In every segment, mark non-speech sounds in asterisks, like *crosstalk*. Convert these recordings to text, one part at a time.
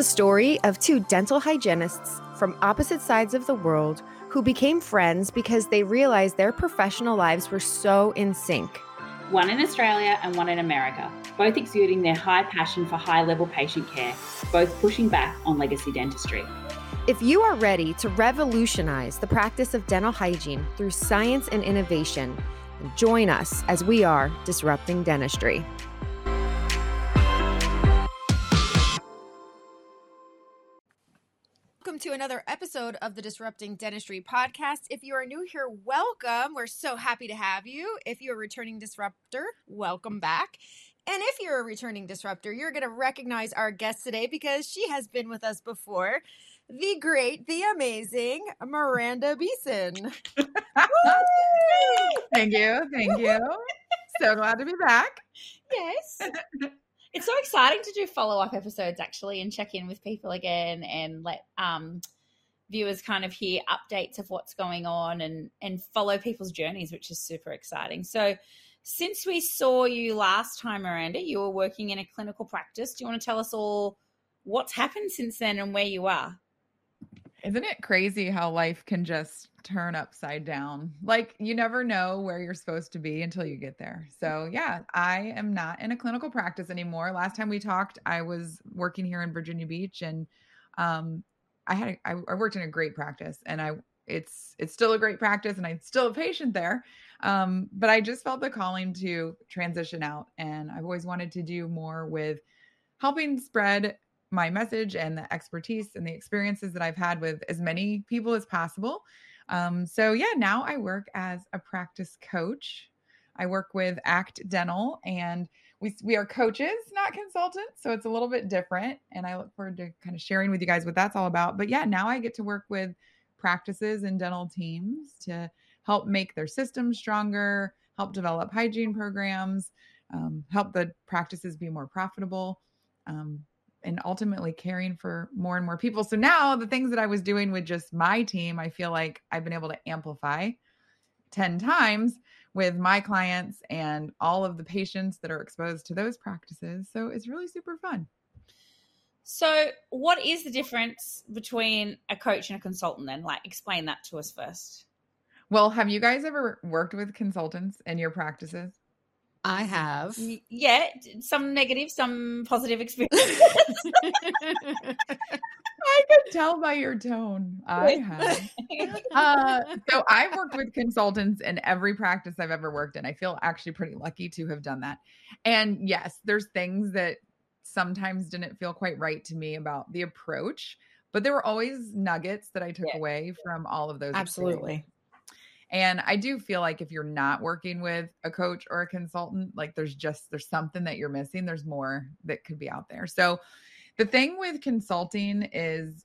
the story of two dental hygienists from opposite sides of the world who became friends because they realized their professional lives were so in sync. One in Australia and one in America, both exuding their high passion for high level patient care, both pushing back on legacy dentistry. If you are ready to revolutionize the practice of dental hygiene through science and innovation, join us as we are disrupting dentistry. To another episode of the Disrupting Dentistry podcast. If you are new here, welcome. We're so happy to have you. If you're a returning disruptor, welcome back. And if you're a returning disruptor, you're going to recognize our guest today because she has been with us before the great, the amazing Miranda Beeson. *laughs* thank you. Thank you. So glad to be back. Yes. *laughs* it's so exciting to do follow up episodes actually and check in with people again and let um, viewers kind of hear updates of what's going on and and follow people's journeys, which is super exciting. So since we saw you last time, Miranda, you were working in a clinical practice. Do you want to tell us all what's happened since then and where you are? Isn't it crazy how life can just turn upside down? Like you never know where you're supposed to be until you get there. So, yeah, I am not in a clinical practice anymore. Last time we talked, I was working here in Virginia Beach and um I had I worked in a great practice and I it's it's still a great practice and I'm still a patient there. Um but I just felt the calling to transition out and I've always wanted to do more with helping spread my message and the expertise and the experiences that I've had with as many people as possible. Um, so, yeah, now I work as a practice coach. I work with ACT Dental and we, we are coaches, not consultants. So it's a little bit different. And I look forward to kind of sharing with you guys what that's all about. But yeah, now I get to work with practices and dental teams to help make their systems stronger, help develop hygiene programs, um, help the practices be more profitable. Um, and ultimately caring for more and more people. So now the things that I was doing with just my team, I feel like I've been able to amplify 10 times with my clients and all of the patients that are exposed to those practices. So it's really super fun. So, what is the difference between a coach and a consultant then? Like, explain that to us first. Well, have you guys ever worked with consultants in your practices? I have. Yeah, some negative, some positive experience. *laughs* I could tell by your tone. I have. *laughs* Uh, so I've worked with consultants in every practice I've ever worked in. I feel actually pretty lucky to have done that. And yes, there's things that sometimes didn't feel quite right to me about the approach, but there were always nuggets that I took yeah. away from all of those. Absolutely. And I do feel like if you're not working with a coach or a consultant, like there's just there's something that you're missing. There's more that could be out there. So the thing with consulting is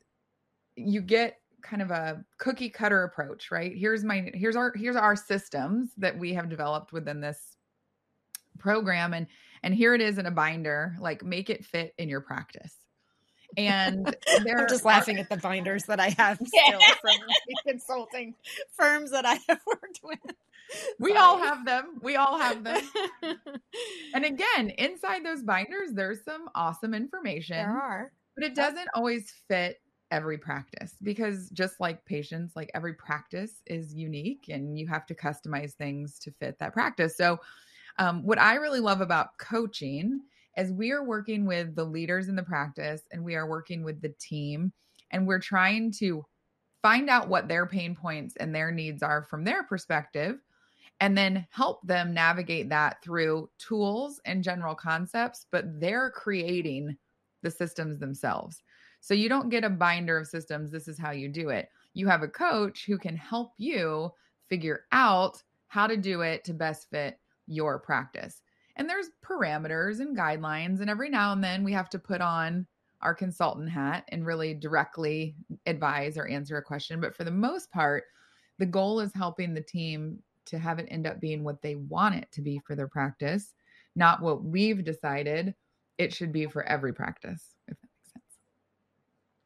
you get kind of a cookie cutter approach, right? Here's my here's our here's our systems that we have developed within this program and and here it is in a binder, like make it fit in your practice. And they're I'm just laughing at the binders that I have *laughs* still yeah. from consulting firms that I have *laughs* worked with. We Sorry. all have them. We all have them. and *laughs* again, inside those binders, there's some awesome information. There are. But it doesn't always fit every practice because just like patients, like every practice is unique and you have to customize things to fit that practice. So, um, what I really love about coaching as we are working with the leaders in the practice and we are working with the team and we're trying to find out what their pain points and their needs are from their perspective and then help them navigate that through tools and general concepts but they're creating the systems themselves. So you don't get a binder of systems this is how you do it. You have a coach who can help you figure out how to do it to best fit your practice and there's parameters and guidelines. And every now and then we have to put on our consultant hat and really directly advise or answer a question. But for the most part, the goal is helping the team to have it end up being what they want it to be for their practice, not what we've decided it should be for every practice, if that makes sense.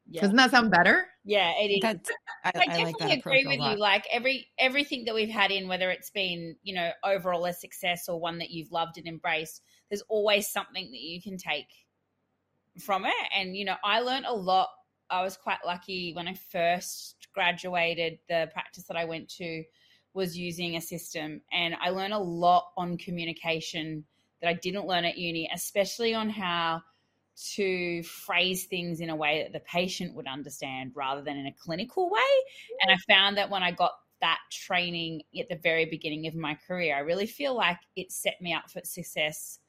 Yeah. Doesn't that sound better? Yeah, it is. That's, I, I, I definitely like agree with you. Like every everything that we've had in, whether it's been you know overall a success or one that you've loved and embraced, there's always something that you can take from it. And, you know, I learned a lot. I was quite lucky when I first graduated, the practice that I went to was using a system. And I learned a lot on communication that I didn't learn at uni, especially on how to phrase things in a way that the patient would understand rather than in a clinical way. And I found that when I got that training at the very beginning of my career, I really feel like it set me up for success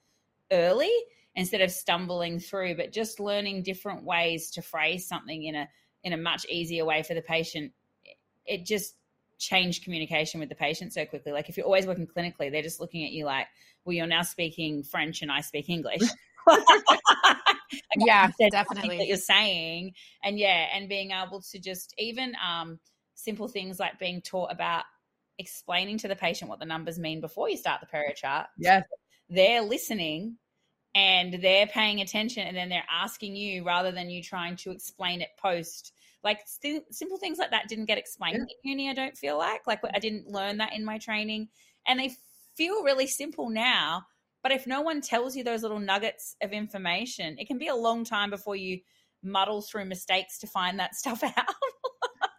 early instead of stumbling through, but just learning different ways to phrase something in a in a much easier way for the patient. It just changed communication with the patient so quickly. Like if you're always working clinically, they're just looking at you like, well, you're now speaking French and I speak English. *laughs* *laughs* yeah, definitely. That you're saying, and yeah, and being able to just even um, simple things like being taught about explaining to the patient what the numbers mean before you start the perio chart. Yes, they're listening and they're paying attention, and then they're asking you rather than you trying to explain it post. Like st- simple things like that didn't get explained yeah. in uni. I don't feel like like I didn't learn that in my training, and they feel really simple now but if no one tells you those little nuggets of information, it can be a long time before you muddle through mistakes to find that stuff *laughs* out.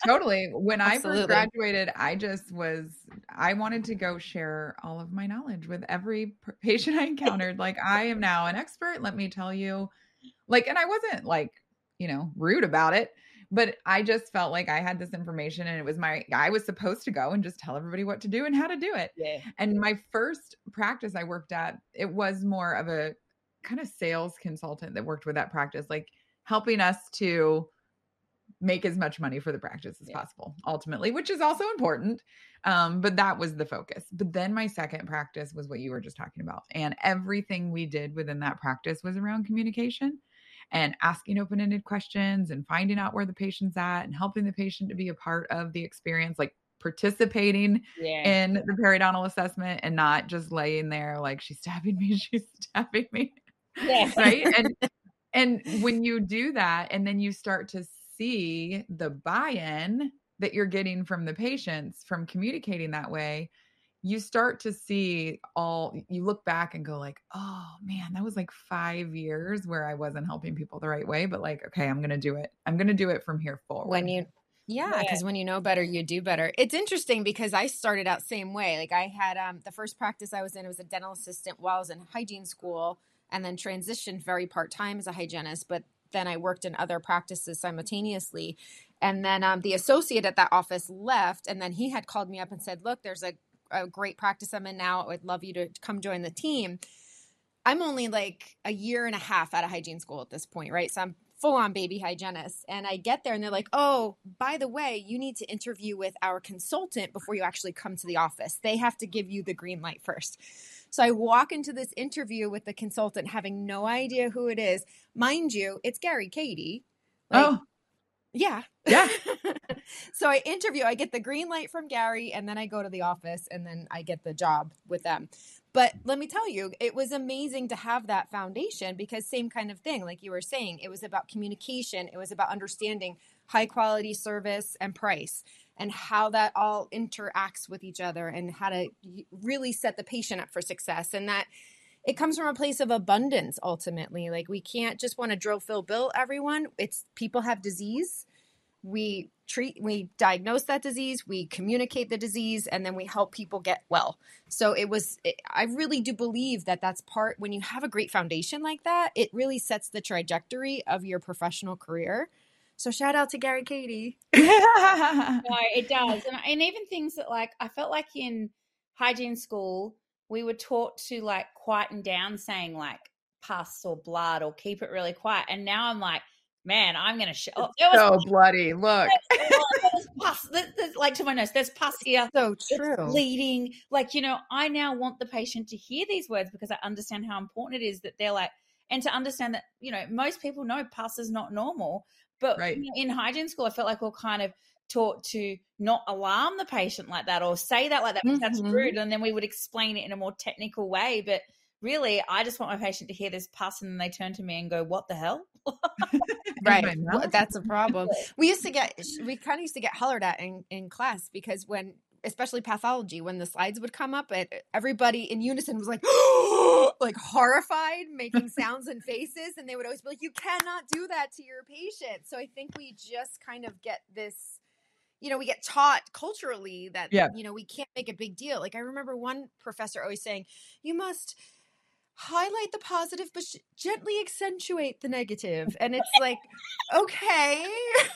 totally. When Absolutely. I first graduated, I just was, I wanted to go share all of my knowledge with every patient I encountered. like, I am now an expert. Let me tell you. Like, and I wasn't like, you know, rude about it but I just felt like I had this information and it was my I was supposed to go and just tell everybody what to do and how to do it. Yeah. And my first practice I worked at, it was more of a kind of sales consultant that worked with that practice, like helping us to make as much money for the practice as yeah. possible ultimately, which is also important. Um, but that was the focus. But then my second practice was what you were just talking about. And everything we did within that practice was around communication and asking open ended questions and finding out where the patient's at and helping the patient to be a part of the experience, like participating yeah. in the periodontal assessment and not just laying there like she's stabbing me, *laughs* she's stabbing me. Yeah. right. And *laughs* and when you do that and then you start to see the buy-in that you're getting from the patients from communicating that way, you start to see all you look back and go like oh man that was like five years where i wasn't helping people the right way but like okay i'm gonna do it. I'm gonna do it from here forward. when you yeah because yeah. when you know better you do better. It's interesting because i started out same way. Like i had um the first practice i was in it was a dental assistant while i was in hygiene school and then transitioned very part-time as a hygienist but then i worked in other practices simultaneously. And then um, the associate at that office left and then he had called me up and said look there's a a great practice I'm in now. I'd love you to come join the team. I'm only like a year and a half out of hygiene school at this point, right? So I'm full on baby hygienist. And I get there and they're like, oh, by the way, you need to interview with our consultant before you actually come to the office. They have to give you the green light first. So I walk into this interview with the consultant having no idea who it is. Mind you, it's Gary Kadi. Like, oh. Yeah. Yeah. *laughs* so I interview, I get the green light from Gary, and then I go to the office and then I get the job with them. But let me tell you, it was amazing to have that foundation because, same kind of thing, like you were saying, it was about communication, it was about understanding high quality service and price and how that all interacts with each other and how to really set the patient up for success. And that it comes from a place of abundance ultimately. Like we can't just want to drill fill bill everyone. It's people have disease. We treat we diagnose that disease we communicate the disease and then we help people get well. So it was i really do believe that that's part when you have a great foundation like that it really sets the trajectory of your professional career. So shout out to gary Kadi. *laughs* No it does. And, and even things that like i felt like in hygiene school we were taught to like quieten down saying like pus or blood or keep it really quiet. And now I'm like, man, I'm gonna show. Oh, so bloody. Look, there's pus. There's, like to my nose, there's pus here. So true. It's bleeding. Like you know, I now want the patient to hear these words because I understand how important it is that they're like, and to understand that you know most people know pus is not normal, but right. in hygiene school, I felt like we're kind of taught to not alarm the patient like that or say that like that mm-hmm. that's rude and then we would explain it in a more technical way but really i just want my patient to hear this pus and then they turn to me and go what the hell *laughs* right well, that's a problem *laughs* we used to get we kind of used to get hollered at in, in class because when especially pathology, when the slides would come up, and everybody in unison was like, *gasps* like horrified, making *laughs* sounds and faces, and they would always be like, "You cannot do that to your patient." So I think we just kind of get this you know, we get taught culturally that, Yeah. you know, we can't make a big deal. Like I remember one professor always saying, you must highlight the positive, but sh- gently accentuate the. And it's like, okay, *laughs*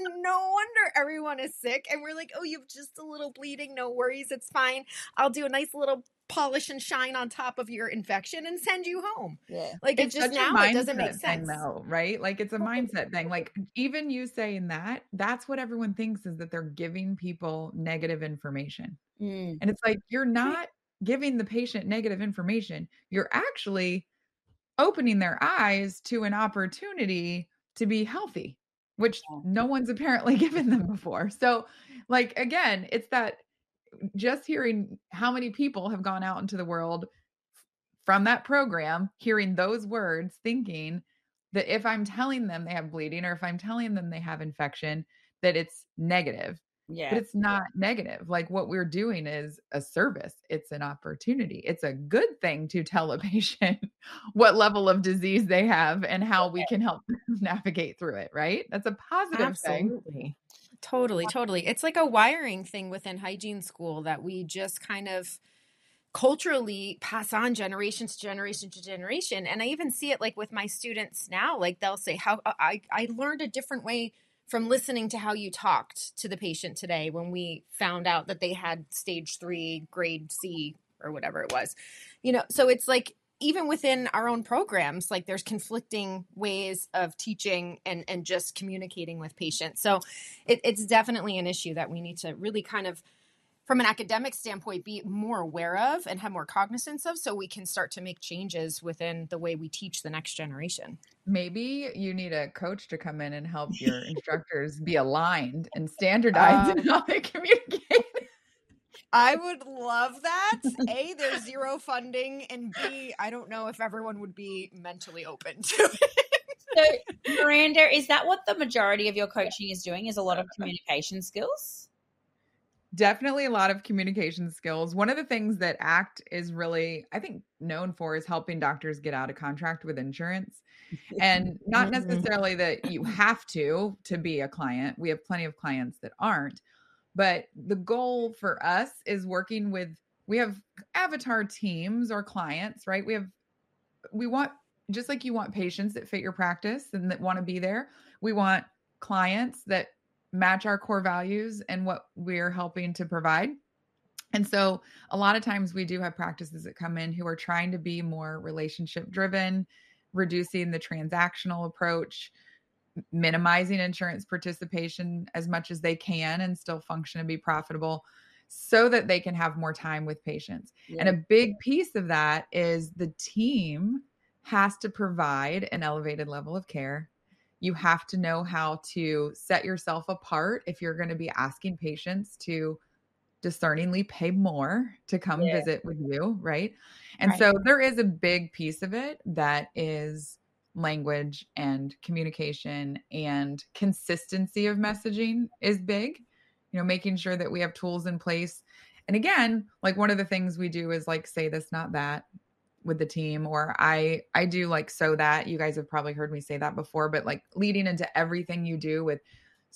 no wonder everyone is sick. And we're like, oh, you've just a little bleeding. No worries. It's fine. I'll do a nice little polish and shine on top of your infection and send you home. Yeah. Like it it's just now it doesn't make mindset thing sense. though right like it's a mindset thing like even you saying that that's what everyone thinks is that they're giving people negative information Mm. and it's like you're not giving the patient negative information you're actually opening their eyes to an opportunity to be healthy which no one's apparently *laughs* given them before so like again it's that mm, just hearing how many people have gone out into the world from that program, hearing those words, thinking that if I'm telling them they have bleeding or if I'm telling them they have infection, that it's negative. But Yeah. it's not negative. Like what we're doing is a service, it's an opportunity. It's a good thing to tell a *laughs* patient what level of disease they have and how we can help them *laughs* navigate through it, right? That's a positive thing. Absolutely. Totally, totally. It's like a wiring thing within hygiene school that we just kind of culturally pass on generation to generation to generation. And I even see it like with my students now. Like they'll say, How I, I learned a different way from listening to how you talked to the patient today when we found out that they had stage three, grade C, or whatever it was. You know, so it's like even within our own programs like there's conflicting ways of teaching and and just communicating with patients so it, it's definitely an issue that we need to really kind of from an academic standpoint be more aware of and have more cognizance of so we can start to make changes within the way we teach the next generation Maybe you need a coach to come in and help *laughs* your instructors be aligned and standardized in Uh, how they communicate. *laughs* i would love that a there's zero funding and b i don't know if everyone would be mentally open to *laughs* it So, Miranda, is that what the majority of your coaching is doing? Is a lot of communication skills? Definitely a lot of communication skills. One of the things that ACT is really, I think, known for is helping doctors get out of contract with insurance. And *laughs* not Mhm. necessarily that you have to to be a client. We have plenty of clients that aren't. But the goal for us is working with we have avatar teams or clients, right? We have we want just like you want patients that fit your practice and that want to be there. We want clients that match our core values and what we're helping to provide. And so a lot of times we do have practices that come in who are trying to be more relationship driven, reducing the transactional approach, minimizing insurance participation as much as they can and still function and be profitable so that they can have more time with patients. And a big piece of that is the team has to provide an elevated level of care. You have to know how to set yourself apart if you're going to be asking patients to discerningly pay more to come Yeah. visit with you, right? And Right. so there is a big piece of it that is language and communication and consistency of messaging is big. You know, making sure that we have tools in place. And again, like one of the things we do is like say this not that with the team or I I do like so that you guys have probably heard me say that before but like leading into everything you do with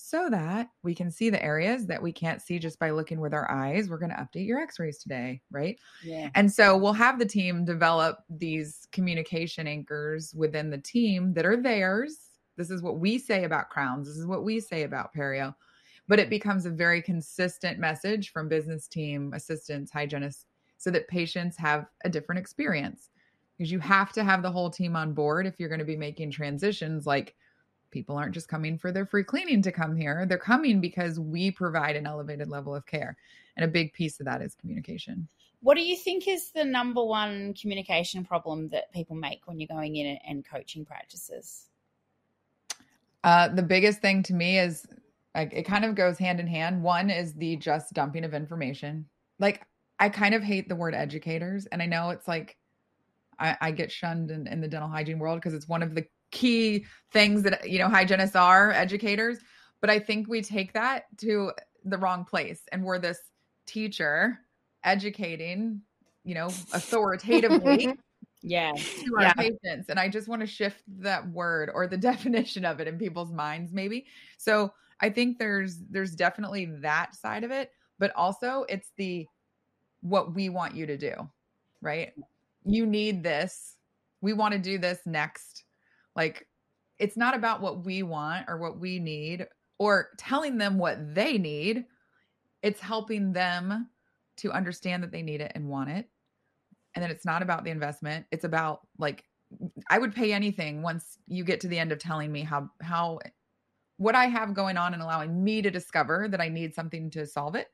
so that we can see the areas that we can't see just by looking with our eyes we're going to update your x-rays today right Yeah. and so we'll have the team develop these communication anchors within the team that are theirs. This is what we say about crowns. This is what we say about perio. But it becomes a very consistent message from business team, assistants, hygienists, so that patients have a different experience. Because you have to have the whole team on board if you're going to be making transitions. Like people aren't just coming for their free cleaning to come here, they're coming because we provide an elevated level of care. And a big piece of that is communication. What do you think is the number one communication problem that people make when you're going in and- coaching practices? Uh, the biggest thing to me is like it kind of goes hand in hand. One is the just dumping of information. Like I kind of hate the word educators, and I know it's like I, I get shunned in, in the dental hygiene world because it's one of the key things that you know hygienists are educators. But I think we take that to the wrong place and we're this teacher educating, you know, authoritatively *laughs* Yeah. to our Yeah. patients. And I just want to shift that word or the *laughs* definition of it in people's minds, maybe. So I think there's there's definitely that side of it, but also it's the what we want you to do, right? You need this. We want to do this next. Like it's not about what we want or what we need or telling them what they need. It's helping them to understand that they need it and want it and then it's not about the investment it's about like i would pay anything once you get to the end of telling me how how what i have going on and allowing me to discover that i need something to solve it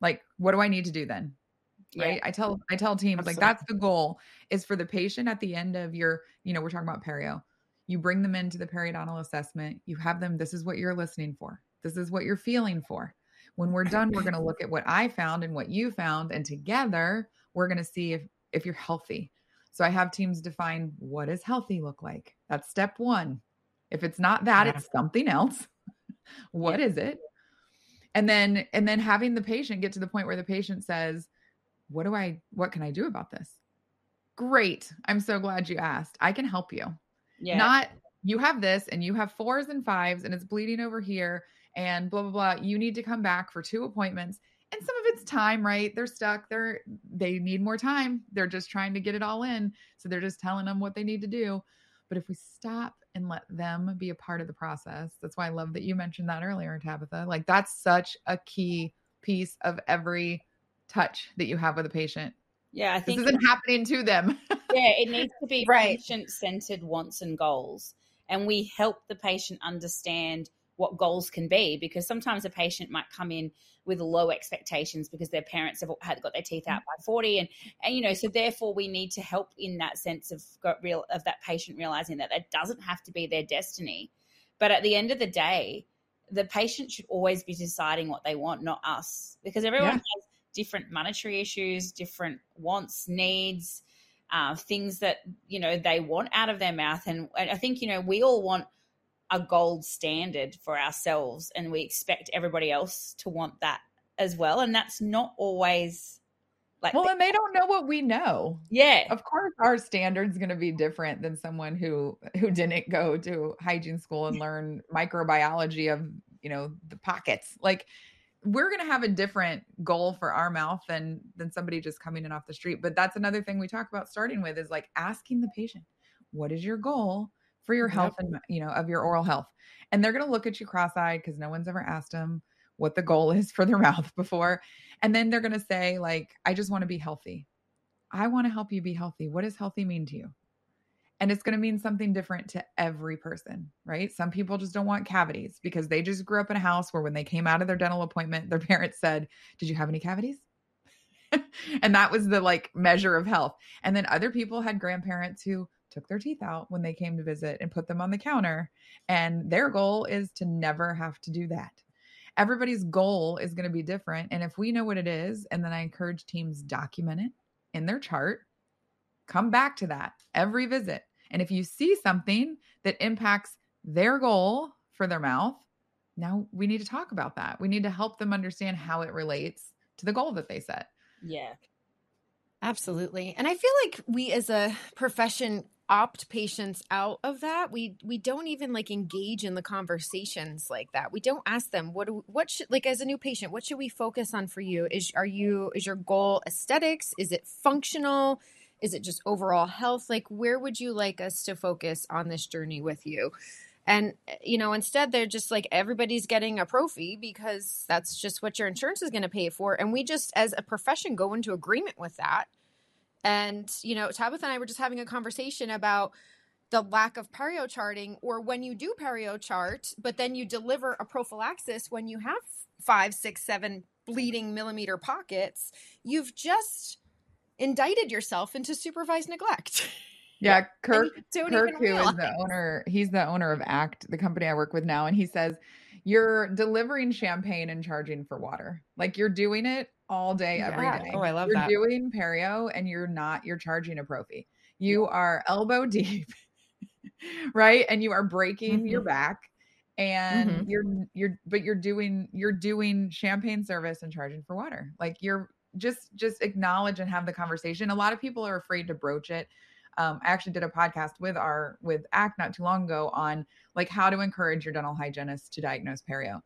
like what do i need to do then right? I tell i tell teams like that's the goal is for the patient at the end of your you know we're talking about perio you bring them into the periodontal assessment you have them this is what you're listening for this is what you're feeling for. When we're done we're going *laughs* to look at what i found and what you found and together we're going to see if if you're healthy. So i have teams define what does healthy look like? That's step one. If it's not that Yeah. it's something else. *laughs* What is it? And then and then having the patient get to the point where the patient says what do i what can i do about this? Great. I'm so glad you asked. I can help you. Yeah. not you have this and you have fours and fives and it's bleeding over here and blah blah blah. You need to come back for two appointments and some of it's time right? They're stuck. They're they need more time. They're just trying to get it all in. So they're just telling them what they need to do. But if we stop and let them be a part of the process that's why i love that you mentioned that earlier tabitha. Like that's such a key piece of every touch that you have with a patient yeah. I this isn't happening to them *laughs* yeah, it needs to be Right. patient centered wants and goals. And we help the patient understand what goals can be because sometimes a patient might come in with low expectations because their parents have had got their teeth out by mm-hmm. 40 and and you know so therefore we need to help in that sense of got real of that patient realizing that that doesn't have to be their destiny but at the end of the day the patient should always be deciding what they want not us because everyone Yeah. has different monetary issues different wants needs uh, things that you know they want out of their mouth. And, and i think you know we all want a gold standard for ourselves and we expect everybody else to want that as well. And that's not always like well and they don't know what we know. Yeah. Of course our standards going to be different than someone who who didn't go to hygiene school and learn microbiology of you know the pockets. Like we're going to have a different goal for our mouth than than somebody just coming in off the street but that's another thing we talk about starting with is like asking the patient what is your goal for your health and you know of your oral health and they're going to look at you cross-eyed because no one's ever asked them what the goal *laughs* is for their mouth before and then they're going to say like i just want to be healthy I want to help you be healthy. What does healthy mean to you? And it's going to mean something different to every person, right? Some people just don't want cavities because they just grew up in a house where when they came out of their dental appointment, their *laughs* parents said, Did you have any cavities? *laughs* and that was the like measure of health. And then other people had grandparents who took their teeth out when they came to visit and put them on the counter. And their goal is to never have to do that. Everybody's goal is going to be different. And if we know what it is, and then I encourage teams document it in their chart, come back to that every visit. And if you see something that impacts their goal for their mouth, now we need to talk about that. We need to help them understand how it relates to the goal that they set. yeah Absolutely. And I feel like we as a profession opt patients out of that. We we don't even like engage in the conversations like that. We don't ask them what do, what should like as a new patient, what should we focus on for you? Is are you is your goal aesthetics? Is it functional? Is it just overall health? Like where would you like us to focus on this journey with you? And eh, you know, instead they're just like everybody's getting a prophy because that's just what your insurance is going to pay for. And we just as a profession go into agreement with that. And you know, Tabitha and I were just having a conversation about the lack of perio charting or when you do perio chart, but then you deliver a prophylaxis when you have five, six, seven bleeding millimeter pockets, you've just indicted yourself into supervised neglect. *laughs* Yeah, Kirk you don't Kirk, even who is the owner, he's the owner of ACT, the company I work with now, and he says you're delivering champagne and charging for water. Like you're doing it all day, every Yeah. day. Oh, I love you're that. doing perio, and you're not. You're charging a prophy. You are elbow *laughs* deep, right? And you are breaking your Mhm. back, and Mhm. you're you're but you're doing you're doing champagne service and charging for water like you're just just acknowledge and have the conversation. A lot of people are afraid to broach it. Um, i actually did a podcast with our with act not too long ago on like how to encourage your dental hygienist to diagnose perio.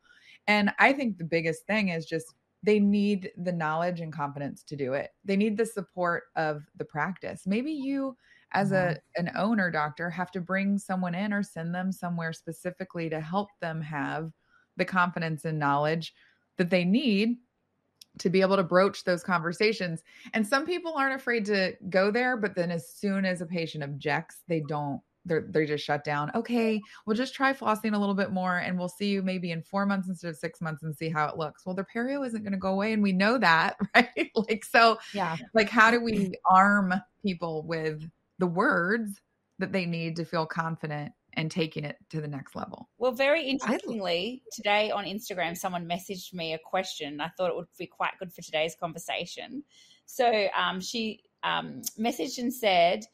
And i think the biggest thing is just they need the knowledge and confidence to do it. They need the support of the practice. Maybe you as a an owner doctor have to bring someone in or send them somewhere specifically to help them have the confidence and knowledge that they need to be able to broach those conversations. And some people aren't afraid to go there but then as soon as a patient objects they don't they're they just shut down. Okay we'll just try flossing a little bit more and we'll see you maybe in four months instead of six months and see how it looks. Well their perio isn't going to go away and we know that *laughs* right? Like so Yeah. like how do we arm people with the words that they need to feel confident and taking it to the next level Well, very interestingly, today on Instagram, someone messaged me a question. I thought it would be quite good for today's conversation. So um, she um, messaged and said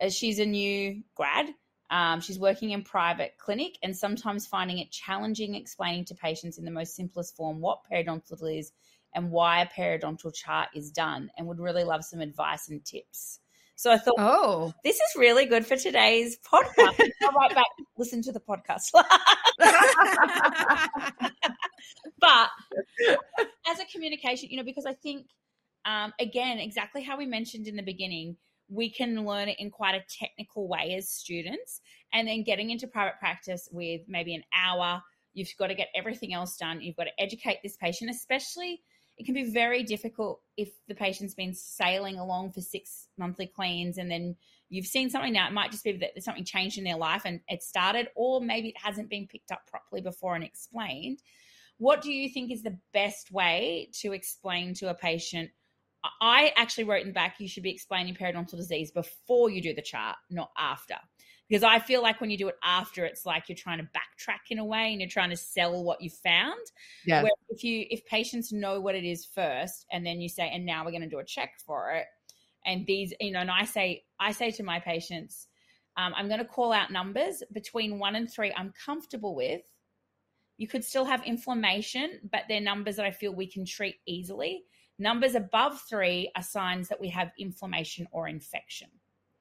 uh, she's a new grad. Um, she's working in private clinic and sometimes finding it challenging explaining to patients in the most simplest form what periodontal is and why a periodontal chart is done, and would really love some advice and tips. So I thought Oh. this is really good for today's podcast. I'll write back, listen to the podcast. *laughs* but as a communication, you know, because I think, um, again, exactly how we mentioned in the beginning, we can learn it in quite a technical way as students. And then getting into private practice with maybe an hour, you've got to get everything else done. You've got to educate this patient, especially it can be very difficult if the patient's been sailing along for six monthly cleans and then you've seen something now. It might just be that there's something changed in their life and it started, or maybe it hasn't been picked up properly before and explained. What do you think is the best way to explain to a patient? I actually wrote in the back you should be explaining periodontal disease before you do the chart, not after. Because I feel like when you do it after, it's like you're trying to backtrack in a way and you're trying to sell what you found. yes Where if you if patients know what it is first, and then you say, and now we're going to do a check for it, and these, you know, and I say, I say to my patients, um, I'm going to call out numbers between one and three. I'm comfortable with. You could still have inflammation, but they're numbers that I feel we can treat easily. Numbers above three are signs that we have inflammation or infection.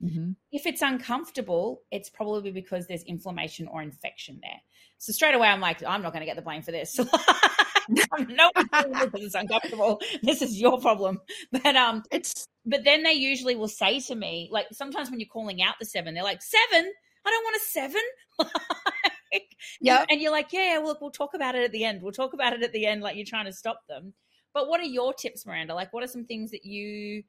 Mhm. If it's uncomfortable, it's probably because there's inflammation or infection there. So straight away, I'm like, I'm not going to get the blame for this. no, because it's uncomfortable. This is your problem. But um, It's but then they usually will say to me, like sometimes when you're calling out the seven, they're like, seven? I don't want a seven. *laughs* Like, Yep. And you're like, yeah, well, we'll talk about it at the end. We'll talk about it at the end, like you're trying to stop them. But what are your tips, Miranda? Like, what are some things that you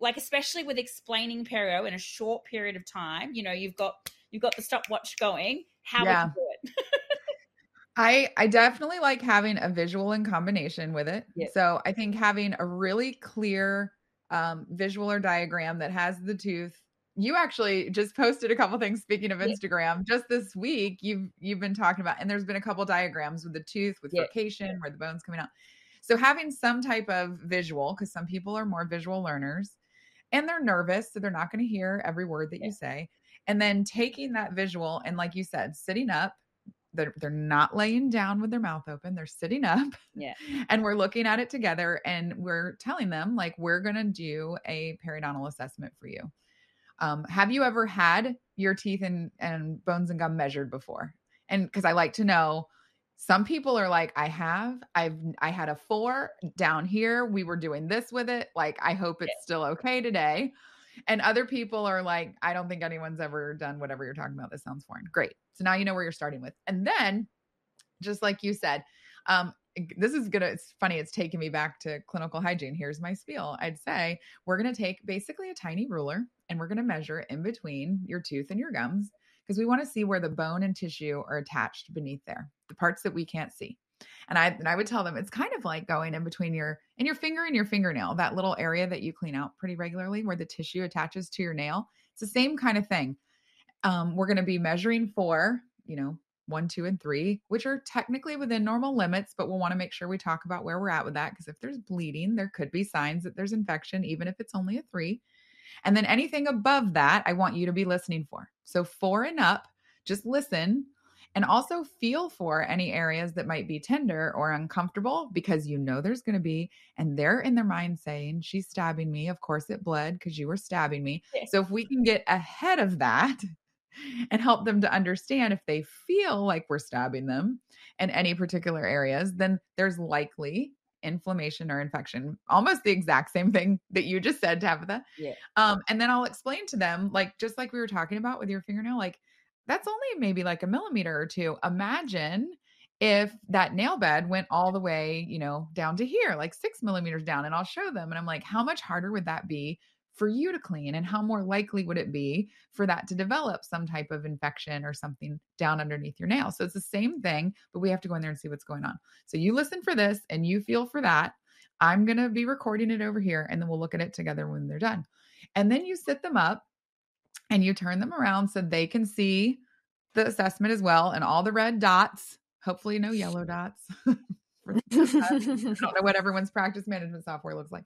like, especially with explaining perio in a short period of time? You know, you've got you've got the stopwatch going. How Yeah. would you do it? *laughs* I I definitely like having a visual in combination with it. Yeah. So I think having a really clear um, visual or diagram that has the tooth. You actually just posted a couple things. Speaking of. Instagram, just this week you've you've been talking about, and there's been a couple diagrams with the tooth, with Yeah. furcation, where the bone's coming out. So having some type of visual, because some people are more visual learners, and they're nervous, so they're not going to hear every word that Yeah. you say. And then taking that visual and, like you said, sitting up they're, they're not laying down with their mouth open they're sitting up Yeah. *laughs* and we're looking at it together and we're telling them like we're going to do a periodontal assessment for you um, have you ever had your teeth and, and bones and gum measured before and because i like to know some people are like i have i've i had a four down here we were doing this with it like i hope it's still okay today. And other people are like i don't think anyone's ever done whatever you're talking about this sounds foreign. Great so now you know where you're starting with. And then just like you said um this is gonna it's funny it's taking me back to clinical hygiene here's my spiel i'd say we're gonna take basically a tiny ruler and we're gonna measure in between your tooth and your gums because we want to see where the bone and tissue are attached beneath there the parts that we can't see and I and I would tell them it's kind of like going in between your and your finger and your fingernail, that little area that you clean out pretty regularly where the tissue attaches to your nail. It's the same kind of thing. Um, we're going to be measuring for, you know, one, two, and three, which are technically within normal limits, but we'll want to make sure we talk about where we're at with that because if there's bleeding, there could be signs that there's infection, even if it's only a three. And then anything above that, I want you to be listening for. So four and up, just listen And also feel for any areas that might be tender or uncomfortable because you know there's going to be. And they're in their mind saying, She's stabbing me. Of course it bled because you were stabbing me. Yeah. So if we can get ahead of that *laughs* and help them to understand if they feel like we're stabbing them in any particular areas, then there's likely inflammation or infection. Almost the exact same thing that you just said, Tabitha. Yeah. Um, and then I'll explain to them, like just like we were talking about with your fingernail, like that's only maybe like a millimeter or two. Imagine if that nail bed went all the way, you know, down to here, like six millimeters down, and I'll show them. And I'm like, how much harder would that be for you to clean? And how more likely would it be for that to develop some type of infection or something down underneath your nail? So it's the same thing, but we have to go in there and see what's going on. So you listen for this and you feel for that. I'm going to be recording it over here and then we'll look at it together when they're done. And then you sit them up and you turn them around so they can see the assessment as well and all the red dots. Hopefully, no yellow dots. *laughs* I don't know what everyone's practice management software looks like.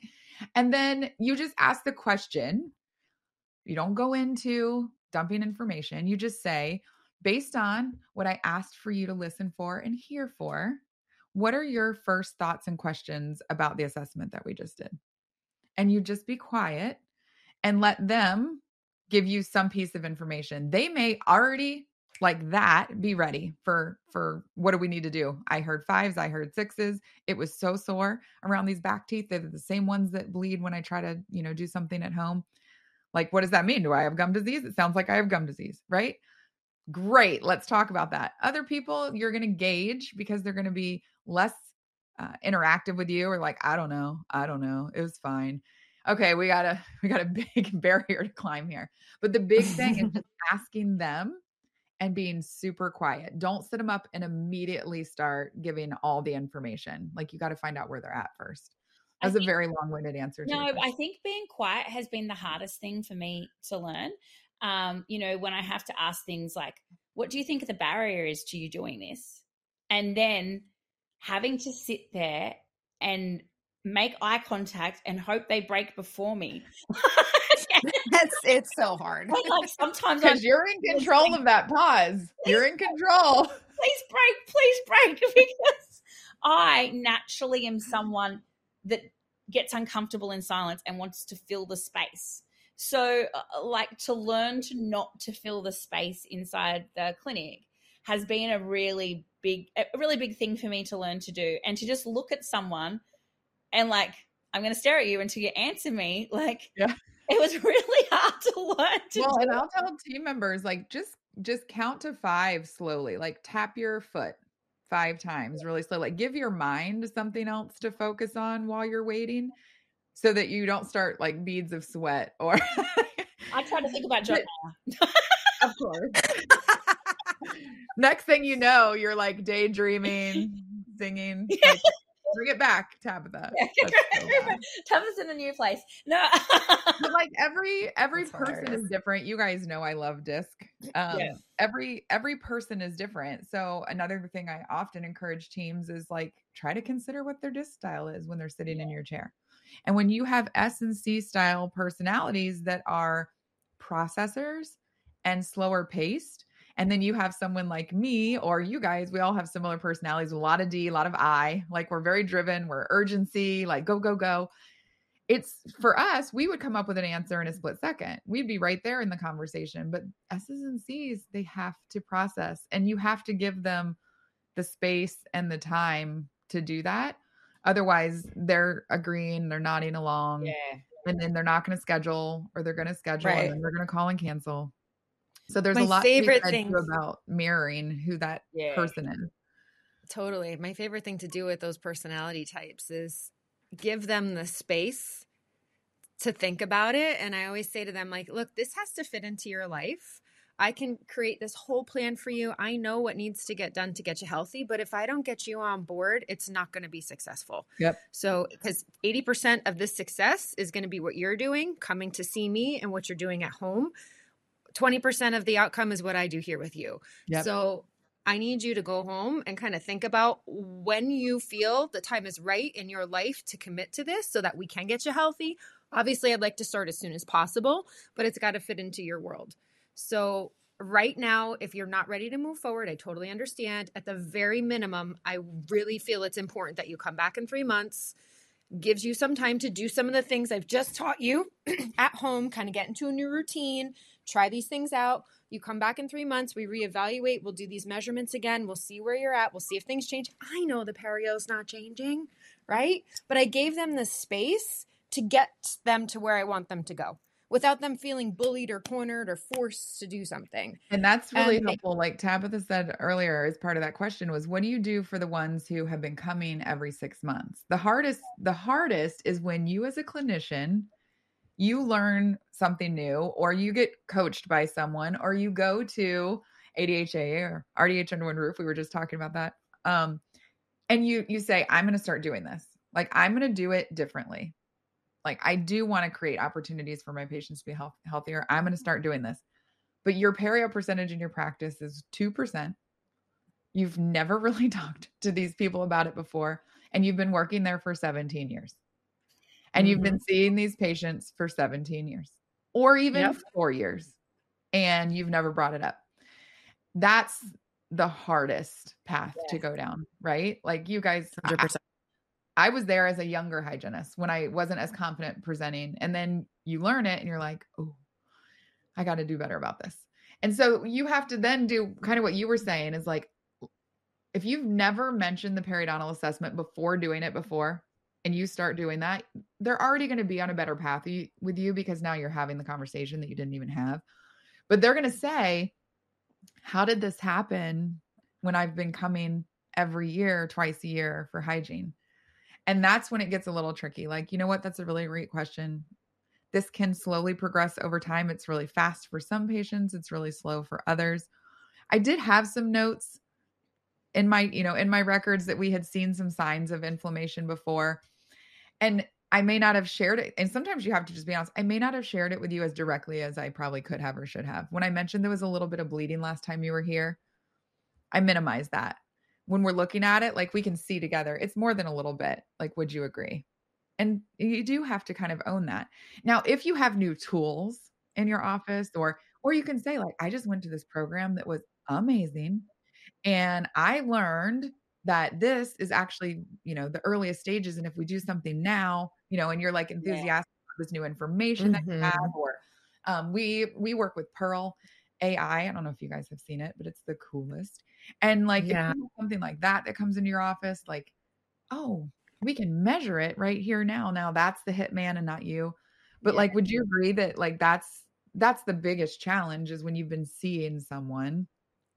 And then you just ask the question. You don't go into dumping information. You just say, based on what I asked for you to listen for and hear for, what are your first thoughts and questions about the assessment that we just did? And you just be quiet and let them give you some piece of information. They may already like that be ready for for what do we need to do? I heard fives i heard sixes. It was so sore around these back teeth. They're the same ones that bleed when i try to you know do something at home. Like what does that mean? Do i have gum disease? It sounds like i have gum disease right? Great let's talk about that. Other people you're going to gauge because they're going to be less uh, interactive with you or like i don't know i don't know it was fine. Okay we got a *laughs* we got a big *laughs* barrier to climb here. But the big thing is *laughs* just asking them and being super quiet. Don't sit them up and immediately start giving all the information. Like you got to find out where they're at first. That's a very long-winded answer. To No, I think being quiet has been the hardest thing for me to learn. Um, you know, when I have to ask things like, what do you think the barrier is to you doing this? And then having to sit there and make eye contact and hope they break before me. *laughs* *laughs* That's it's so hard. But, like sometimes because you're in control of that pause. You're in control. please break, please break, *laughs* because I naturally am someone that gets uncomfortable in silence and wants to fill the space. So, uh, like to learn to not to fill the space inside the clinic has been a really big, a really big thing for me to learn to do, and to just look at someone and like, I'm going to stare at you until you answer me. *laughs* Like, Yeah. *laughs* it was really *laughs* hard to learn to Well, do. and I'll tell team members like just just count to five slowly. Like tap your foot five times really slow. Like give your mind something else to focus on while you're waiting so that you don't start like beads of sweat or I try to think about *laughs* John. of course. Next thing you know, you're like daydreaming, singing. Like, bring it back, Tabitha. *laughs* So bad. In a new place. No. but like every every That's person hilarious. is different you guys know i love disc um Yeah. every every person is different so another thing i often encourage teams is like try to consider what their disc style is when they're sitting in your chair and when you have s and c style personalities that are processors and slower paced and then you have someone like me or you guys we all have similar personalities a lot of d a lot of i like we're very driven we're urgency like go go go it's for us, we would come up with an answer in a split second. We'd be right there in the conversation. But S's and C's, they have to process and you have to give them the space and the time to do that. Otherwise, they're agreeing, they're nodding along, Yeah. and then they're not going to schedule or they're going to schedule Right. and then they're going to call and cancel. So there's My a lot favorite thing- about mirroring who that Yeah. person is. Totally. My favorite thing to do with those personality types is give them the space to think about it. And I always say to them, like, look, this has to fit into your life. I can create this whole plan for you. I know what needs to get done to get you healthy, but if I don't get you on board, it's not going to be successful. Yep. So, because 80% of this success is going to be what you're doing, coming to see me, and what you're doing at home. 20% of the outcome is what I do here with you. Yep. So, I need you to go home and kind of think about when you feel the time is right in your life to commit to this so that we can get you healthy. Obviously, I'd like to start as soon as possible, but it's got to fit into your world. So, right now, if you're not ready to move forward, I totally understand. At the very minimum, I really feel it's important that you come back in three months, gives you some time to do some of the things I've just taught you *clears throat* at home, kind of get into a new routine, try these things out. You come back in three months, we reevaluate, we'll do these measurements again, we'll see where you're at, we'll see if things change. I know the perio's not changing, right? But I gave them the space to get them to where I want them to go without them feeling bullied or cornered or forced to do something. And that's really and helpful. They, like Tabitha said earlier, as part of that question was, what do you do for the ones who have been coming every six months? The hardest, the hardest is when you as a clinician, you learn something new or you get coached by someone or you go to ADHA or RDH under one roof. We were just talking about that. Um, and you you say, I'm gonna start doing this. Like I'm gonna do it differently like I do want to create opportunities for my patients to be health, healthier. I'm going to start doing this. But your perio percentage in your practice is 2%. You've never *laughs* really talked to these people about it before and you've been working there for 17 years. And mm-hmm. you've been seeing these patients for 17 years or even yep. 4 years and you've never brought it up. That's the hardest path yes. to go down, right? Like you guys 100%. I was there as a younger hygienist when I wasn't as confident presenting. And then you learn it and you're like, oh, I got to do better about this. And so you have to then do kind of what you were saying is like, if you've never mentioned the periodontal assessment before doing it before, and you start doing that, they're already going to be on a better path with you because now you're having the conversation that you didn't even have. But they're going to say, How did this happen when I've been coming every year, twice a year for hygiene? And that's when it gets a little tricky. Like, you know what? That's a really great question. This can slowly progress over time. It's really fast for some patients, it's really slow for others. I did have some notes in my, you know, in my records that we had seen some signs of inflammation before. And I may not have shared it. And sometimes you have to just be honest. I may not have shared it with you as directly as I probably could have or should have. When I mentioned there was a little bit of bleeding last time you were here, I minimized that when we're looking at it, like we can see together, it's more than a little bit. Like, would you agree? And you do have to kind of own that. Now, if you have new tools in your office or or you can say like I just went to this program that was amazing and I learned that this is actually, you know, the earliest stages and if we do something now, you know, and you're like enthusiastic yeah. about this new information mm-hmm. that you have mm-hmm. or um, we we work with Pearl AI. I don't know if you guys have seen it, but it's the coolest. And like yeah. something like that that comes into your office, like, oh, we can measure it right here now. Now that's the hitman and not you. But yeah. like, would you agree that like that's that's the biggest challenge is when you've been seeing someone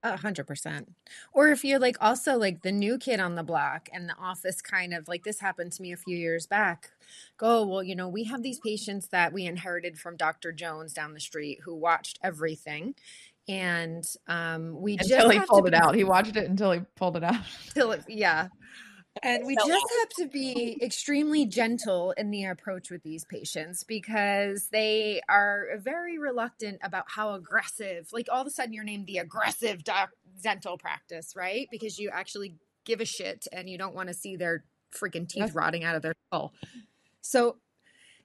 a hundred percent. Or if you're like also like the new kid on the block and the office kind of like this happened to me a few years back. Go, well, you know, we have these patients that we inherited from Dr. Jones down the street who watched everything and um, we until just he pulled it out. He watched it until he pulled it out. Till it, yeah. And we just have to be extremely gentle in the approach with these patients because they are very reluctant about how aggressive, like all of a sudden you're named the aggressive doc- dental practice, right? Because you actually give a shit and you don't want to see their freaking teeth rotting out of their skull. So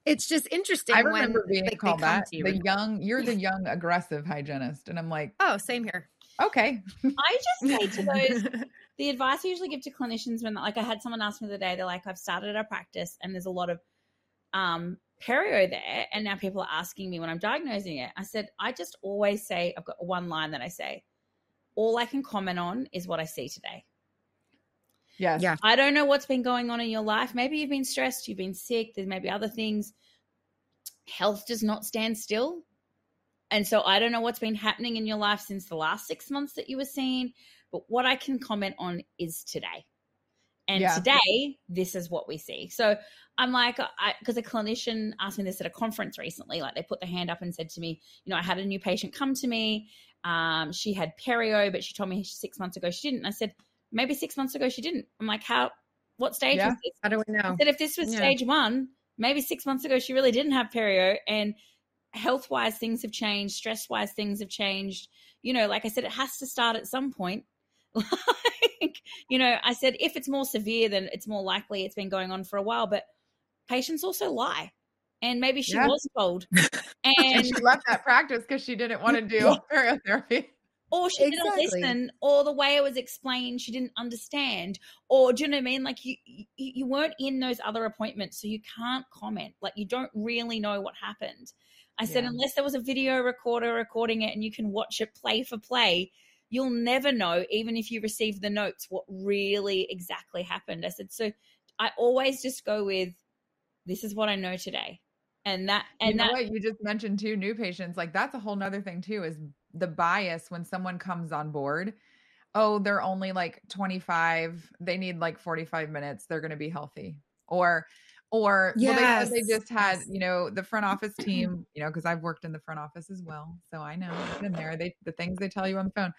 it's just interesting. I remember when, being like, called that you. the young. You're the *laughs* young aggressive hygienist, and I'm like, oh, same here. Okay. I just say to those *laughs* the advice I usually give to clinicians when, like, I had someone ask me the other day, they're like, I've started a practice, and there's a lot of um, perio there, and now people are asking me when I'm diagnosing it. I said, I just always say, I've got one line that I say, all I can comment on is what I see today. Yes. Yeah. I don't know what's been going on in your life. Maybe you've been stressed, you've been sick, there's maybe other things. Health does not stand still. And so I don't know what's been happening in your life since the last six months that you were seeing, but what I can comment on is today. And yeah. today, this is what we see. So I'm like, because a clinician asked me this at a conference recently, like they put their hand up and said to me, you know, I had a new patient come to me. Um, she had perio, but she told me six months ago she didn't. I said, maybe six months ago she didn't. I'm like, how? What stage yeah. was this? How do we know? I said if this was yeah. stage one, maybe six months ago she really didn't have perio, and health wise things have changed, stress wise things have changed. You know, like I said, it has to start at some point. *laughs* like, you know, I said if it's more severe, then it's more likely it's been going on for a while. But patients also lie. and maybe she Yeah. was told, And *laughs* and she left that practice because she didn't want to do *laughs* periotherapy. or she Exactly. didn't listen, or the way it was explained, she didn't understand, or do you know what I mean? Like you, you weren't in those other appointments, so you can't comment. Like you don't really know what happened. I said, Yeah. unless there was a video recorder recording it and you can watch it play for play, you'll never know, even if you receive the notes, what really exactly happened. I said, so I always just go with, this is what I know today. And that, and you know that, what you just mentioned too new patients like that's a whole nother thing too is the bias when someone comes on board oh they're only like 25 they need like 45 minutes they're going to be healthy or or well, they they just had you know the front office *clears throat* team you know because i've worked in the front office as well so i know i've been there they the things they tell you on the phone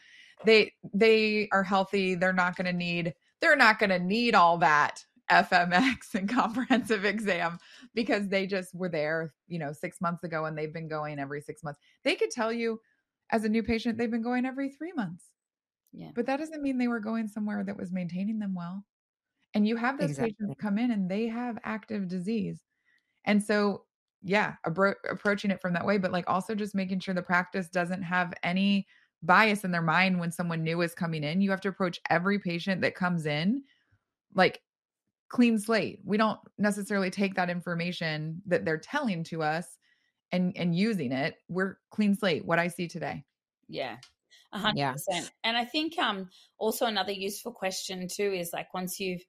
they they are healthy they're not going to need they're not going to need all that fmx and *laughs* comprehensive exam because they just were there, you know, six months ago and they've been going every six months. They could tell you as a new patient, they've been going every three months. Yeah. But that doesn't mean they were going somewhere that was maintaining them well. And you have those Exactly. patients come in and they have active disease. And so, yeah, abro- approaching it from that way, but like also just making sure the practice doesn't have any bias in their mind when someone new is coming in. You have to approach every patient that comes in like clean slate. We don't necessarily take that information that they're telling to us and and using it. We're clean slate. What I see today. Yeah. A hundred Yeah. percent. And I think um also another useful question too is like once you've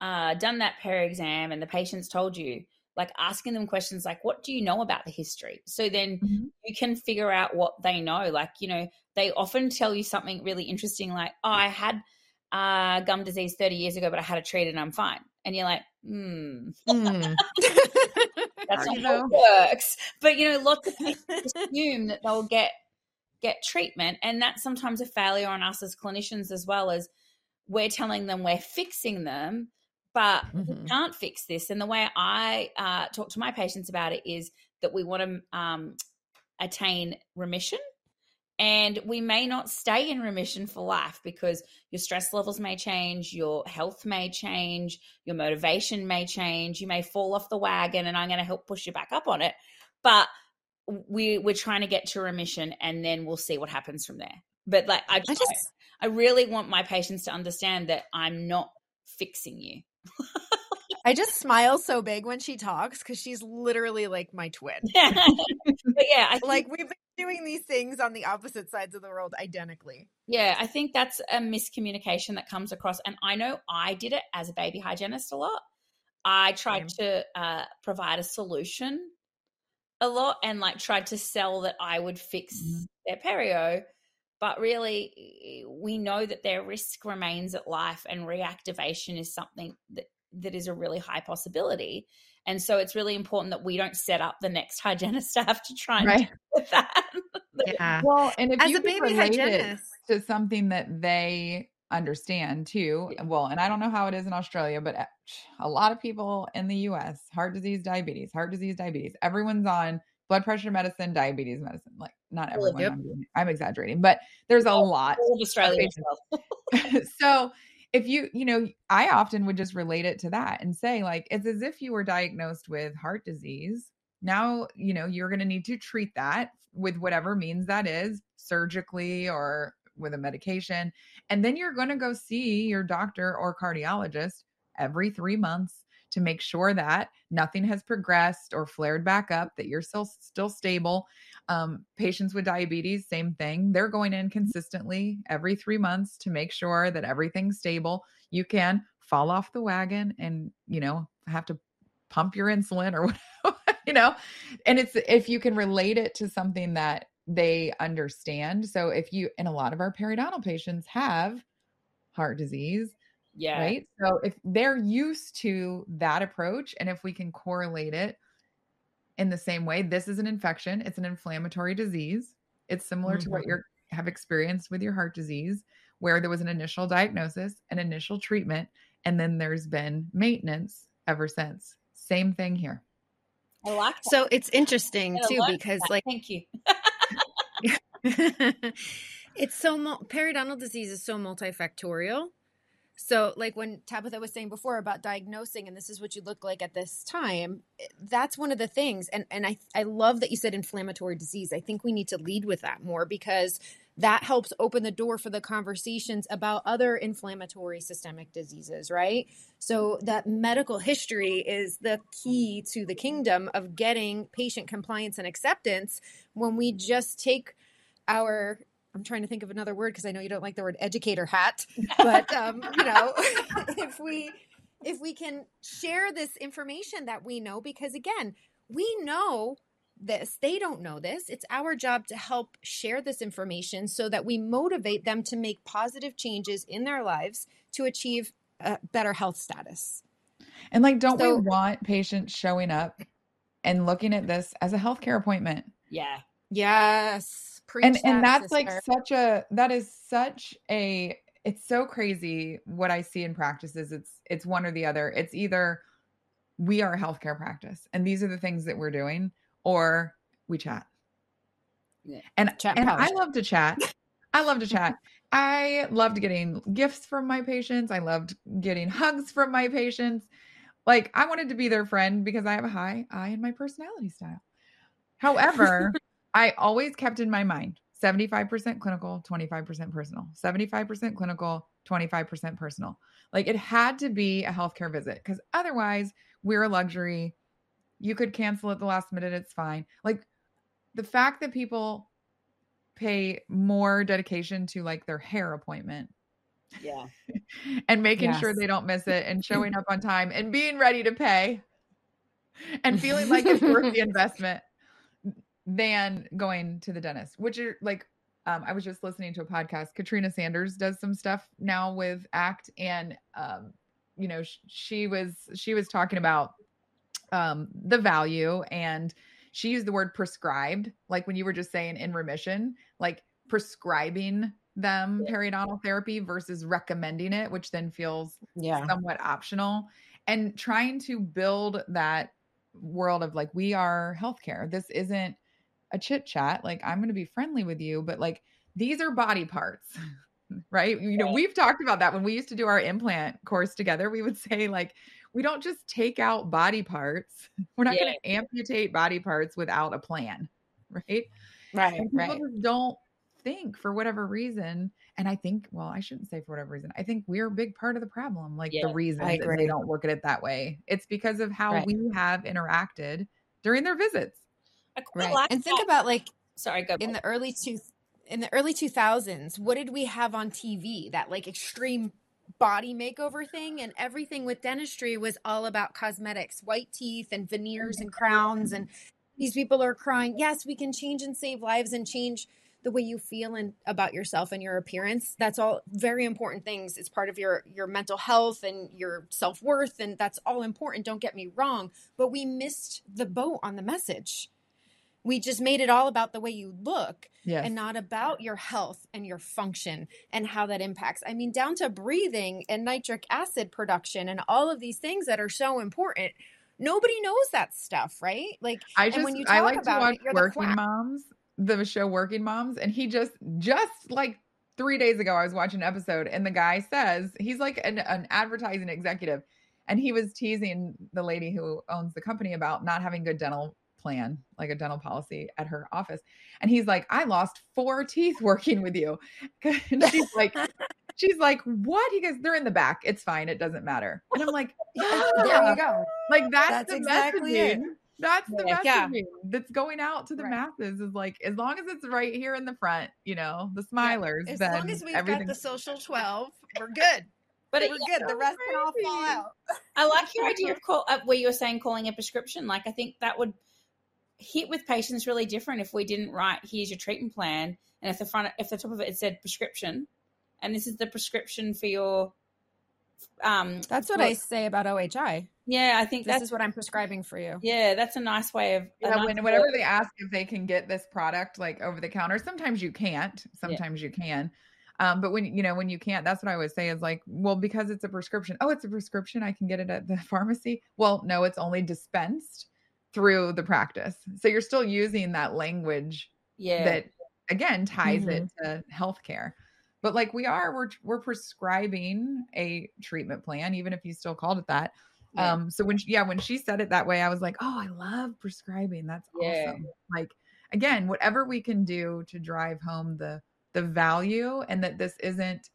uh done that perio exam and the patient's told you, like asking them questions like, what do you know about the history? So then you can figure out what they know. Like, you know, they often tell you something really interesting, like, oh, I had uh gum disease 30 years ago, but I had it treated and I'm fine. And you're like, hmm, Mm. *laughs* that's not how it works. But you know, lots of people *laughs* assume that they'll get get treatment, and that's sometimes a failure on us as clinicians as well as we're telling them we're fixing them, but we Mhm. can't fix this. And the way I uh, talk to my patients about it is that we want to um, attain remission. And we may not stay in remission for life because your stress levels may change, your health may change, your motivation may change. You may fall off the wagon, and I'm going to help push you back up on it. But we we're trying to get to remission, and then we'll see what happens from there. But like, I I just, just I really want my patients to understand that I'm not fixing you. I just smile so big when she talks because she's literally like my twin. *laughs* but yeah, I think, Like we've been doing these things on the opposite sides of the world identically. yeah, I think that's a miscommunication that comes across. And I know I did it as a baby hygienist a lot. I tried to uh, provide a solution a lot and like tried to sell that I would fix Mhm. their perio. But really, we know that their risk remains at life, and reactivation is something that, that is a really high possibility. And so it's really important that we don't set up the next *laughs* hygienist to have to try and Right. deal with *laughs* that. Yeah. Well, and if As you a baby hygienist. to something that they understand too. Well, and I don't know how it is in Australia, but a- a lot of people in the US, heart disease, diabetes, heart disease, diabetes, everyone's on blood pressure medicine, diabetes medicine. Like not everyone, Yep. I'm, I'm exaggerating, but there's a oh, lot. All of Australia as patients. well. *laughs* so if you you know i often would just relate it to that and say like it's as if you were diagnosed with heart disease now you know you're going to need to treat that with whatever means that is surgically or with a medication and then you're going to go see your doctor or cardiologist every 3 months to make sure that nothing has progressed or flared back up that you're still still stable um, patients with diabetes, same thing. They're going in consistently every three months to make sure that everything's stable. You can fall off the wagon and, you know, have to pump your insulin or *laughs* whatever, you know, and it's if you can relate it to something that they understand. So if you, and a lot of our periodontal patients have heart disease, Yeah. right? So if they're used to that approach, and if we can correlate it in the same way, this is an infection, it's an inflammatory disease. It's similar to what Mhm. you have experienced with your heart disease, where there was an initial diagnosis, an initial treatment, and then there's been maintenance ever since. Same thing here. I like that. So it's interesting I too because that. like Thank you. *laughs* it's so mul- periodontal disease is so multifactorial. So, like when Tabitha was saying before about diagnosing, and this is what you look like at this time, eh, that's one of the things. And and I I love that you said inflammatory disease. I think we need to lead with that more because that helps open the door for the conversations about other inflammatory systemic diseases, right? So that medical history is the key to the kingdom of getting patient compliance and acceptance when we just take our I'm trying to think of another word because I know you don't like the word educator hat, but um, you know, *laughs* if we if we can share this information that we know, because again, we know this, they don't know this. It's our job to help share this information so that we motivate them to make positive changes in their lives to achieve a better health status. And like, don't so, we want patients showing up and looking at this as a healthcare appointment? Yeah. Yes Preach and that, and that's sister. like such a that is such a it's so crazy what I see in practices. It's it's one or the other. It's either we are a healthcare practice and these are the things that we're doing, or we chat. Yeah. And chat and I love to chat. I love to chat. *laughs* I loved getting gifts from my patients. I loved getting hugs from my patients. Like I wanted to be their friend because I have a high I in my personality style. However, I always kept in my mind 75% clinical, 25% personal, 75% clinical, 25% personal. Like it had to be a healthcare visit because otherwise we're a luxury. You could cancel at the last minute, it's fine. Like the fact that people pay more dedication to like their hair appointment. Yeah. *laughs* and making yes. sure they don't miss it and showing *laughs* up on time and being ready to pay and feeling like it's worth the *laughs* investment than going to the dentist, which are like um, I was just listening to a podcast. Katrina Sanders does some stuff now with ACT, and um, you know sh- she was she was talking about um, the value, and she used the word prescribed, like when you were just saying in remission, like prescribing them yeah. periodontal therapy versus recommending it, which then feels yeah. somewhat optional, and trying to build that world of like we are healthcare. This isn't a chit chat. Like, I'm going to be friendly with you, but like, these are body parts, *laughs* right? You know, we've talked about that when we used to do our implant course together. We would *laughs* say, like, we don't just take out body parts. *laughs* We're not yeah. going to amputate body parts without a plan, right? Right. And people right. just don't think for whatever reason. And I think, well, I shouldn't say for whatever reason. I think we're a big part of the problem. Like yeah, the reason that they don't look at it that way. It's because of how right. we have interacted during their visits right. And think about like sorry, go in the early two in the early 2000s, what did we have on TV? That like extreme body makeover thing and everything with dentistry was all about cosmetics, white teeth and veneers and crowns and these people are crying, "Yes, we can change and save lives and change the way you feel and about yourself and your appearance that's all very important things it's part of your your mental health and your self-worth and that's all important don't get me wrong but we missed the boat on the message we just made it all about the way you look yes. and not about your health and your function and how that impacts. I mean, down to breathing and nitric acid production and all of these things that are so important. Nobody knows that stuff, right? Like, I just, when you talk I like about to watch it, Working Moms, the show Working Moms, and he just, just like three days ago, I was watching an episode, and the guy says he's like an, an advertising executive, and he was teasing the lady who owns the company about not having good dental plan, like a dental policy at her office. And he's like, I lost four teeth *laughs* working with you. *laughs* and she's like, *laughs* she's like, what? He goes, they're in the back. It's fine. It doesn't matter. And I'm like, yeah, there you go. Like that's, that's the exactly messaging. It. That's the yeah. messaging that's going out to the right. masses is like, as long as it's right here in the front, you know, the smilers. Yeah. As long as we've got the social 12, we're good. But we're good. The rest can all fall out. I like your idea of call, uh, where you were saying calling a prescription. Like, I think that would hit with patients really different if we didn't write here's your treatment plan and if the front if the top of it, it said prescription and this is the prescription for your um that's what i say about ohi yeah i think this is what i'm prescribing for you yeah that's a nice way of yeah, nice when, whenever they ask if they can get this product like over the counter sometimes you can't sometimes yeah. you can um, but when you know when you can't, that's what I always say is like, well, because it's a prescription. Oh, it's a prescription. I can get it at the *laughs* pharmacy. Well, no, it's only dispensed through the practice. So you're still using that language yeah. that again ties mm-hmm. it to healthcare. but like we are we're we're prescribing a treatment plan even if you still called it that Yeah. um so when she, yeah when she said it that way i was like oh i love prescribing that's Yeah. awesome like again whatever we can do to drive home the the value and that this isn't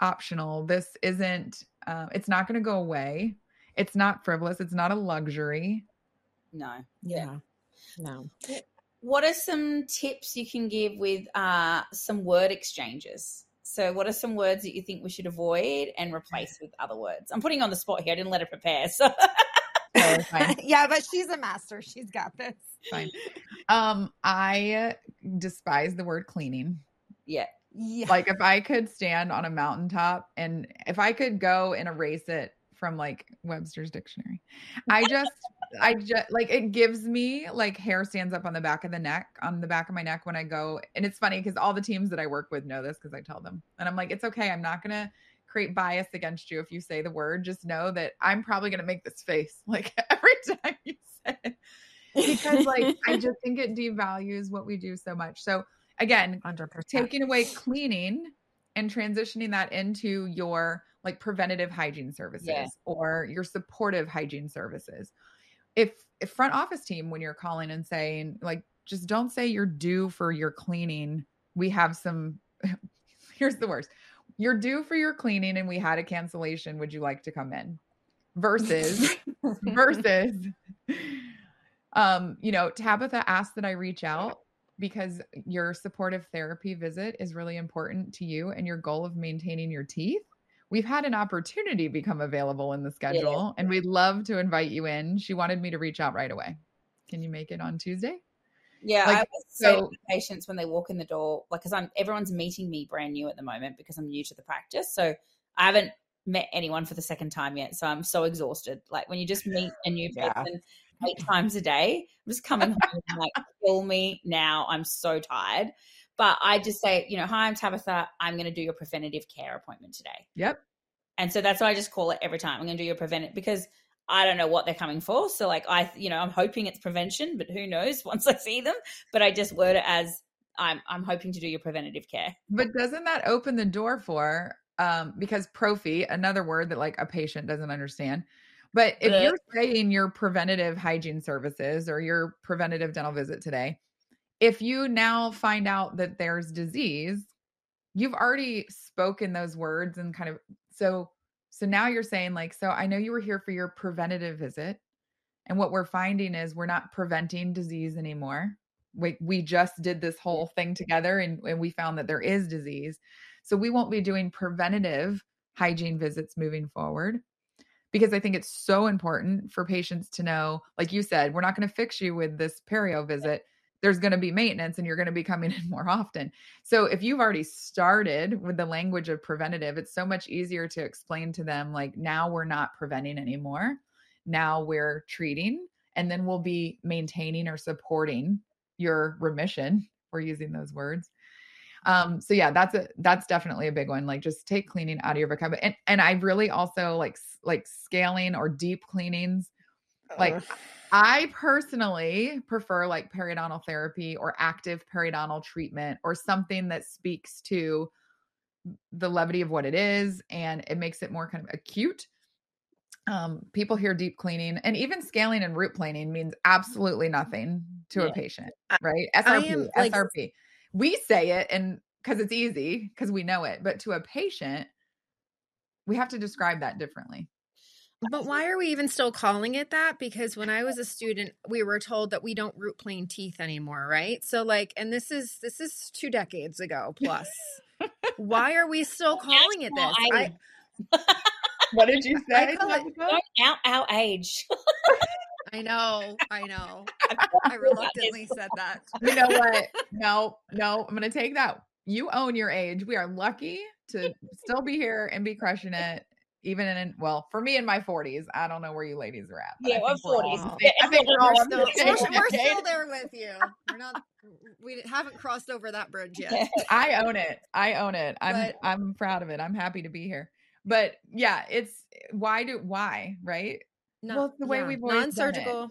optional this isn't uh, it's not going to go away it's not frivolous it's not a luxury No. Yeah. No. What are some tips you can give with uh, some word exchanges? So, what are some words that you think we should avoid and replace with other words? I'm putting on the spot here. I didn't let her prepare. So, Oh, *laughs* yeah, but she's a master. She's got this. fine um i despise the word cleaning yeah. Yeah. like if I could stand on a mountaintop and if I could go and erase it from like Webster's dictionary, I just, I just like it gives me like hair stands up on the back of the neck, on the back of my neck when I go. And it's funny because all the teams that I work with know this because I tell them, and I'm like, it's okay. I'm not gonna create bias against you if you say the word. Just know that I'm probably gonna make this face *laughs* like every time you say it because like I *laughs* just think it devalues what we do so much. So again, 100%. taking away cleaning and transitioning that into your like preventative hygiene services Yeah. or your supportive hygiene services. If if front office team when you're calling and saying like just don't say you're due for your cleaning. We have some *laughs* here's the worst. You're due for your cleaning and we had a cancellation. Would you like to come in? Versus *laughs* versus um you know tabitha asked that i reach out because your supportive therapy visit is really important to you and your goal of maintaining your teeth we've had an opportunity become available in the schedule and we'd love to invite you in she wanted me to reach out right away can you make it on tuesday Yeah, Like, I to so- patients when they walk in the door, like, because I'm everyone's meeting me brand new at the moment because I'm new to the practice, so I haven't met anyone for the second time yet. So I'm so exhausted. Like when you just meet a new Yeah. person eight times a day, I'm just coming home and like, kill me now. I'm so tired. But I just say, you know, hi, I'm Tabitha. I'm going to do your preventative care appointment today. yep And so that's why I just call it every time. I'm going to do your preventive because I don't know what they're coming for. So like I, you know, I'm hoping it's prevention, but who knows *laughs* once I see them. But I just word it as I'm I'm hoping to do your preventative care. but doesn't that open the door for um because prophy another word that like a patient doesn't understand but if you're saying your preventative hygiene services or your preventative dental visit today if you now find out that there's disease you've already spoken those words and kind of so so now you're saying like so i know you were here for your preventative visit and what we're finding is we're not preventing disease anymore. We, we just did this whole thing together and, and we found that there is disease so we won't be doing preventative hygiene visits moving forward. Because I think it's so important for patients to know, like you said, we're not going to fix you with this perio visit. There's going to be maintenance and you're going to be coming *laughs* in more often. So if you've already started with the language of preventative, it's so much easier to explain to them, like, now we're not preventing anymore. Now we're treating, and then we'll be maintaining or supporting your remission. We're using those words um so yeah that's a that's definitely a big one like just take cleaning out of your vocabulary and and i really also like like scaling or deep cleanings like. I personally prefer like periodontal therapy or active periodontal treatment or something that speaks to the levity of what it is and it makes it more kind of acute. Um people hear deep cleaning and even scaling and root planing means absolutely nothing to a patient right? Srp am, like- srp we say it and because it's easy because we know it but to a patient we have to describe that differently But why are we even still calling it that? Because when I was a student, we were told that we don't root plane teeth anymore, right? So like, and this is this is two decades ago plus. why are we still calling it this? I, *laughs* what did you *laughs* say, call it- Don't out our age. *laughs* I know, I know. I reluctantly said that. you know what no no i'm gonna take that you own your age we are lucky to still be here and be crushing it even in well for me in my 40s i don't know where you ladies are at but I Yeah, we're think we're 40s. on I think we're We're all still, *laughs* we're, *laughs* we're still there with you. We're not. We haven't crossed over that bridge yet. *laughs* I own it. I own it. I'm But- I'm proud of it. I'm happy to be here. But yeah, it's why do why, right? No, Well, the way we've always done it. non-surgical,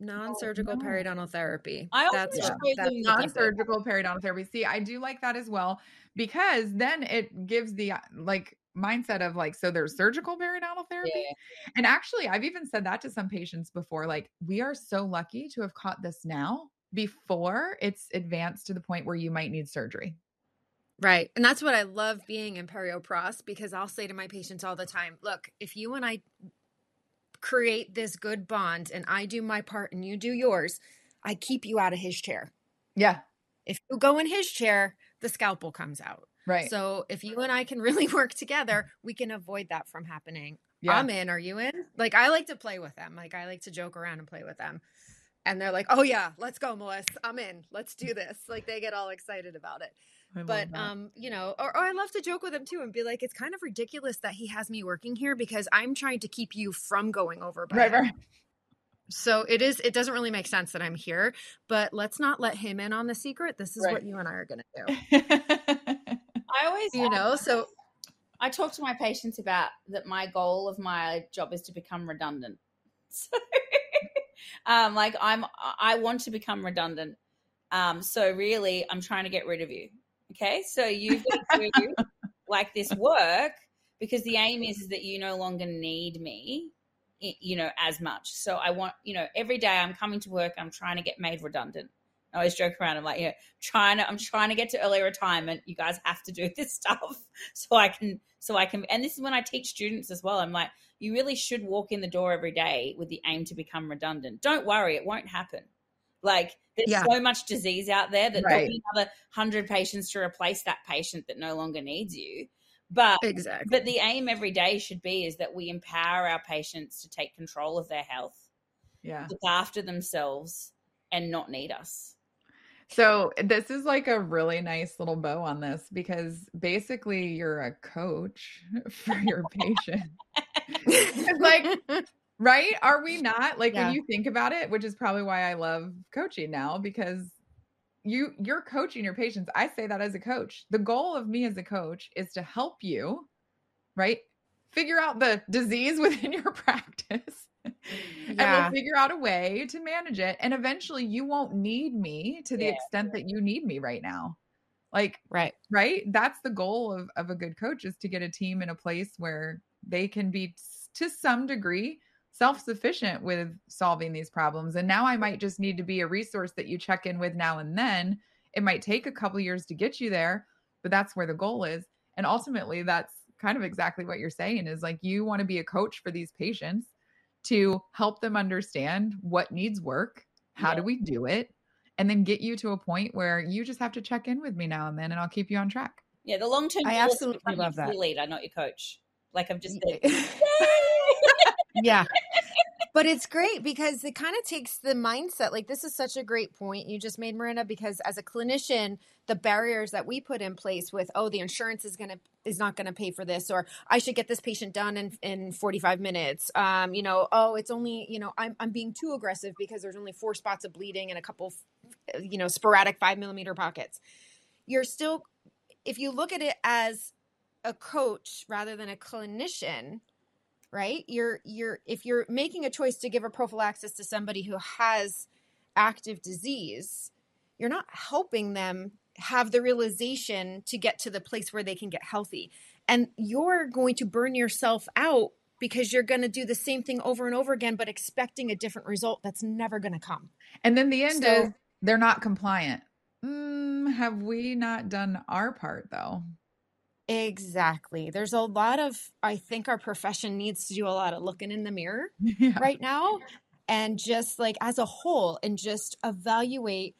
non-surgical no. periodontal therapy. I also That's show what- them that's the what does it. Non-surgical periodontal therapy. See, I do like that as well because then it gives the like mindset of like so there's surgical periodontal therapy Yeah. and actually i've even said that to some patients before like we are so lucky to have caught this now before it's advanced to the point where you might need surgery Right. And that's what I love being in periopros because I'll say to my patients all the time, look, if you and I create this good bond and I do my part and you do yours, I keep you out of his chair. yeah If you go in his chair, the scalpel comes out. Right So if you and I can *laughs* really work together, we can avoid that from happening. yeah I'm in. Are you in? Like I like to play with them. Like I like to joke around and play with them. And they're like, "Oh yeah, let's go, Melissa. I'm in. Let's do this." Like they get all excited about it. I But um, you know, or, or I love to joke with him too and be like, "It's kind of ridiculous that he has me working here because I'm trying to keep you from going over." by right him." right So it is. It doesn't really make sense that I'm here, but let's not let him in on the secret. This is Right. what you and I are going to do. *laughs* You know, so I talk to my patients about that my goal of my job is to become redundant. *laughs* So, um, like I'm, I want to become redundant. Um, so really, I'm trying to get rid of you. Okay, so you've got to *laughs* like this work because the aim is, is that you no longer need me, you know, as much. So I want, you know, every day I'm coming to work, I'm trying to get made redundant. I always joke around. I'm like, yeah, trying to, I'm trying to get to early retirement. You guys have to do *laughs* this stuff *laughs* so I can, so I can. And this is when I teach students as well. I'm like, you really should walk in the door every day with the aim to become redundant. Don't worry, it won't happen. Like there's Yeah. so much disease out there that Right. there'll be another hundred patients to replace that patient that no longer needs you. But exactly. but the aim every day should be is that we empower our patients to take control of their health, yeah look after themselves, and not need us. So this is like a really nice little bow on this because basically you're a coach *laughs* for your patient. *laughs* Like, *laughs* right? Are we not? Like Yeah. when you think about it, which is probably why I love coaching now because you you're coaching your patients. I say that as a coach. The goal of me as a coach is to help you, right? Figure out the disease within your practice. *laughs* And we'll figure out a way to manage it. And eventually you won't need me to the Yeah. extent that you need me right now. Like right. right that's the goal of, of a good coach is to get a team in a place where they can be to some degree self-sufficient with solving these problems and now i might just need to be a resource that you check in with now and then it might take a couple years to get you there but that's where the goal is and ultimately that's kind of exactly what you're saying is like you want to be a coach for these patients to help them understand what needs work how do we do it and then get you to a point where you just have to check in with me now and then and I'll keep you on track. Yeah, the long term. I absolutely love that. Leader, not your coach. Like I'm just said. *laughs* yeah. *laughs* But it's great because it kind of takes the mindset. Like, this is such a great point you just made, Miranda, because as a clinician, the barriers that we put in place with, oh, the insurance is going to, is not going to pay for this, or I should get this patient done in, in 45 minutes. Um, you know, oh, it's only, you know, I'm, I'm being too aggressive because there's only four spots of bleeding and a couple, you know, sporadic five millimeter pockets. You're still, if you look at it as a coach rather than a clinician, right you're you're if you're making a choice to give a prophylaxis to somebody who has active disease you're not helping them have the realization to get to the place where they can get healthy and you're going to burn yourself out because you're going to do the same thing over and over again but expecting a different result that's never going to come And then the end So- is they're not compliant. Mm, have we not done our part though? Exactly there's a lot of i think our profession needs to do a lot of looking in the mirror *laughs* yeah. right now and just like as a whole and just evaluate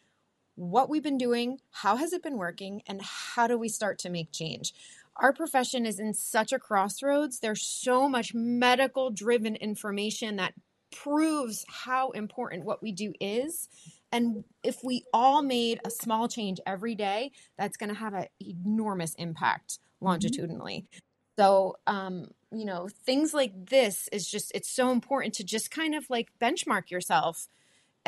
what we've been doing, how has it been working, and how do we start to make change. Our profession is in such a crossroads. There's so much medical driven information that proves how important what we do is. And if we all made a small change every day, that's going to have an enormous impact longitudinally. So, um, you know, things like this is just, it's so important to just kind of like benchmark yourself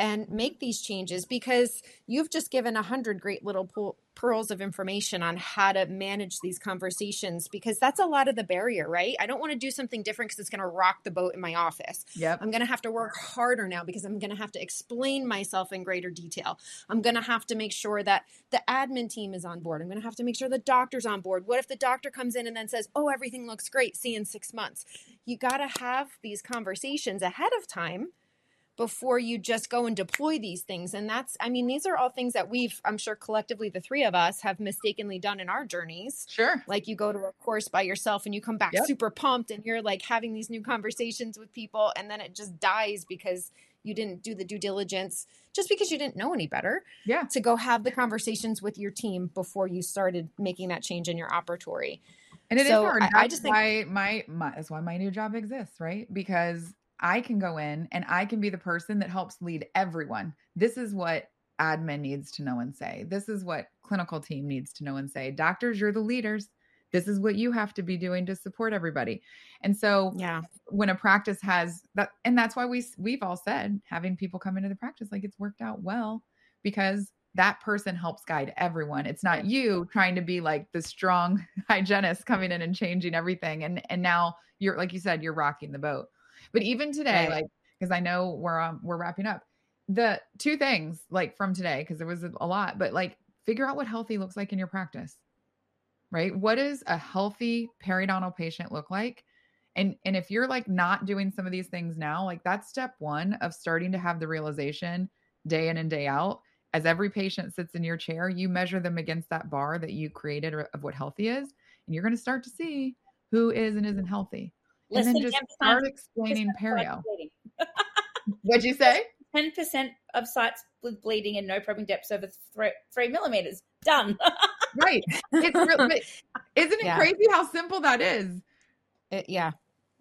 and make these changes because you've just given a hundred great little pearls of information on how to manage these conversations because that's a lot of the barrier, right? I don't want to do something different because it's going to rock the boat in my office. Yep. I'm going to have to work harder now because I'm going to have to explain myself in greater detail. I'm going to have to make sure that the admin team is on board. I'm going to have to make sure the doctor's on board. What if the doctor comes in and then says, "Oh, everything looks great. See you in 6 months." You got to have these conversations ahead of time before you just go and deploy these things. And that's, I mean, these are all things that we've, I'm sure collectively, the three of us have mistakenly done in our journeys. Sure. Like you go to a course by yourself and you come back Yep. super pumped and you're like having these new conversations with people and then it just dies because you didn't do the due diligence just because you didn't know any better Yeah. to go have the conversations with your team before you started making that change in your operatory. And it is So, hard. I- That's I just think- why my, my that's why my new job exists, right? Because I can go in and I can be the person that helps lead everyone. This is what admin needs to know and say. This is what clinical team needs to know and say. Doctors, you're the leaders. This is what you have to be doing to support everybody. And so Yeah. when a practice has that and that's why we we've all said having people come into the practice like it's worked out well because that person helps guide everyone it's not you trying to be like the strong *laughs* hygienist coming in and changing everything and and now you're like you said you're rocking the boat but even today Right. like because i know we're um, we're wrapping up the two things like from today because there was a, lot but like figure out what healthy looks like in your practice right? What does a healthy periodontal patient look like? And and if you're like not doing some of these things now like that's step one of starting to have the realization day in and day out as every patient sits in your chair you measure them against that bar that you created of what healthy is and you're going to start to see who is and isn't healthy Less and then than just 10% start explaining perio *laughs* what'd you say 10% of sites with bleeding and no probing depths over three, three millimeters. Done. *laughs* right it's real, but isn't it Yeah. crazy how simple that is It- yeah.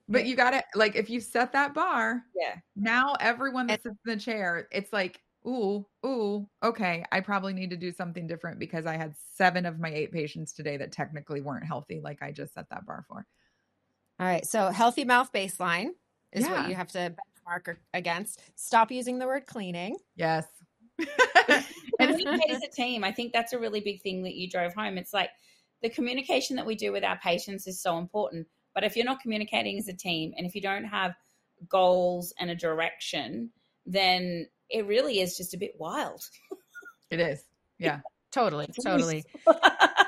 but you got to like if you set that bar yeah. now everyone that sits in the chair, it's like, ooh, ooh, okay, I probably need to do something different because I had seven of my eight patients today that technically weren't healthy, like I just set that bar for. All right. So healthy mouth baseline is Yeah. what you have to benchmark against. Stop using the word cleaning. Yes. *laughs* communicate as a team. I think that's a really big thing that you drove home. It's like the communication that we do with our patients is so important. But if you're not communicating as a team and if you don't have goals and a direction, then it really is just a bit wild. it is. Yeah. *laughs* Totally. Totally. *laughs*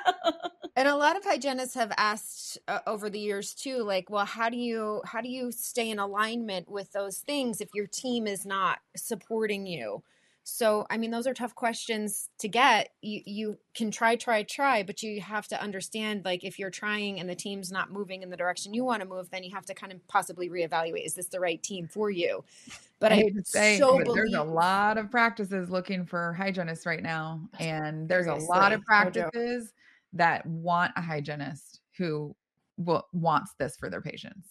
And a lot of hygienists have asked uh, over the years too, like, well, how do you how do you stay in alignment with those things if your team is not supporting you? So, I mean, those are tough questions to get. You you can try, try, try, but you have to understand, like, if you're trying and the team's not moving in the direction you want to move, then you have to kind of possibly reevaluate: is this the right team for you? But I I, say, so but there's a lot of practices looking for hygienists right now. And there's a lot of practices that want a hygienist who will, wants this for their patients.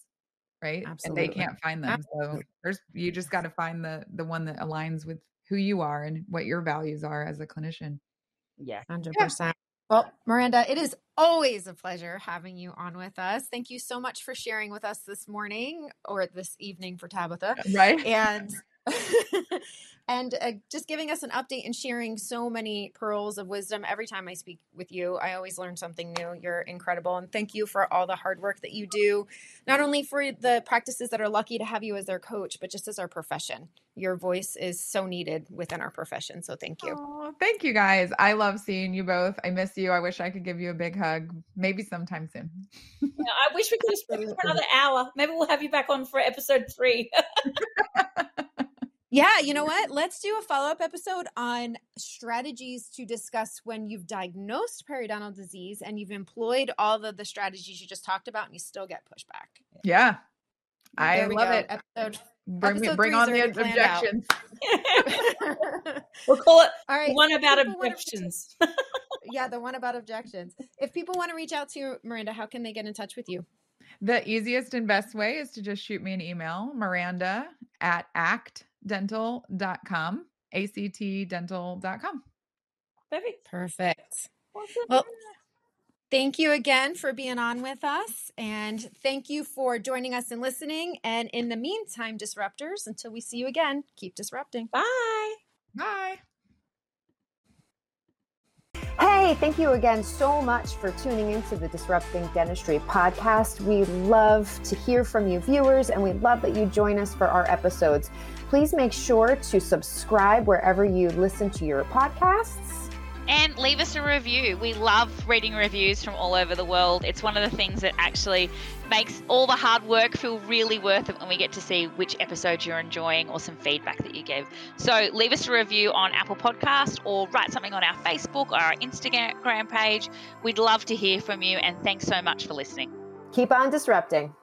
Right. And they can't find them. So there's you just got to find the the one that aligns with who you are and what your values are as a clinician. yeah. Hundred percent. Well, Miranda, it is always a pleasure having you on with us. Thank you so much for sharing with us this morning or this evening for Tabitha, Right. and *laughs* *laughs* and uh, just giving us an update and sharing so many pearls of wisdom. Every time I speak with you, I always learn something new. You're incredible, and thank you for all the hard work that you do, not only for the practices that are lucky to have you as their coach, but just as our profession. Your voice is so needed within our profession. So thank you. Aw, thank you guys. I love seeing you both. I miss you. I wish I could give you a big hug. Maybe sometime soon. *laughs* Yeah, I wish we could have for another hour. Maybe we'll have you back on for episode three. *laughs* *laughs* Yeah, you know what? Let's do a follow up episode on strategies to discuss when you've diagnosed periodontal disease and you've employed all of the strategies you just talked about and you still get pushback. Yeah. I love go. it. Episode. Bring me, episode bring three is on the planned out. objections. we'll call it all right. one about People wanna- objections. Yeah, the one about objections. If people want to reach out to you, Miranda, how can they get in touch with you? The easiest and best way is to just shoot me an email, Miranda at actdental.com, actdental.com. Perfect. Perfect. Well, Thank you again for being on with us. And thank you for joining us and listening. And in the meantime, disruptors, until we see you again, keep disrupting. Bye. Bye. Hey, thank you again so much for tuning into the Disrupting Dentistry podcast. We love to hear from you viewers and we love that you join us for our episodes. Please make sure to subscribe wherever you listen to your podcasts and leave us a review. We love reading reviews from all over the world. It's one of the things that actually makes all the hard work feel really worth it when we get to see which episodes you're enjoying or some feedback that you give. So leave us a review on Apple Podcast or write something on our Facebook or our Instagram page. We'd love to hear from you and thanks so much for listening. Keep on disrupting.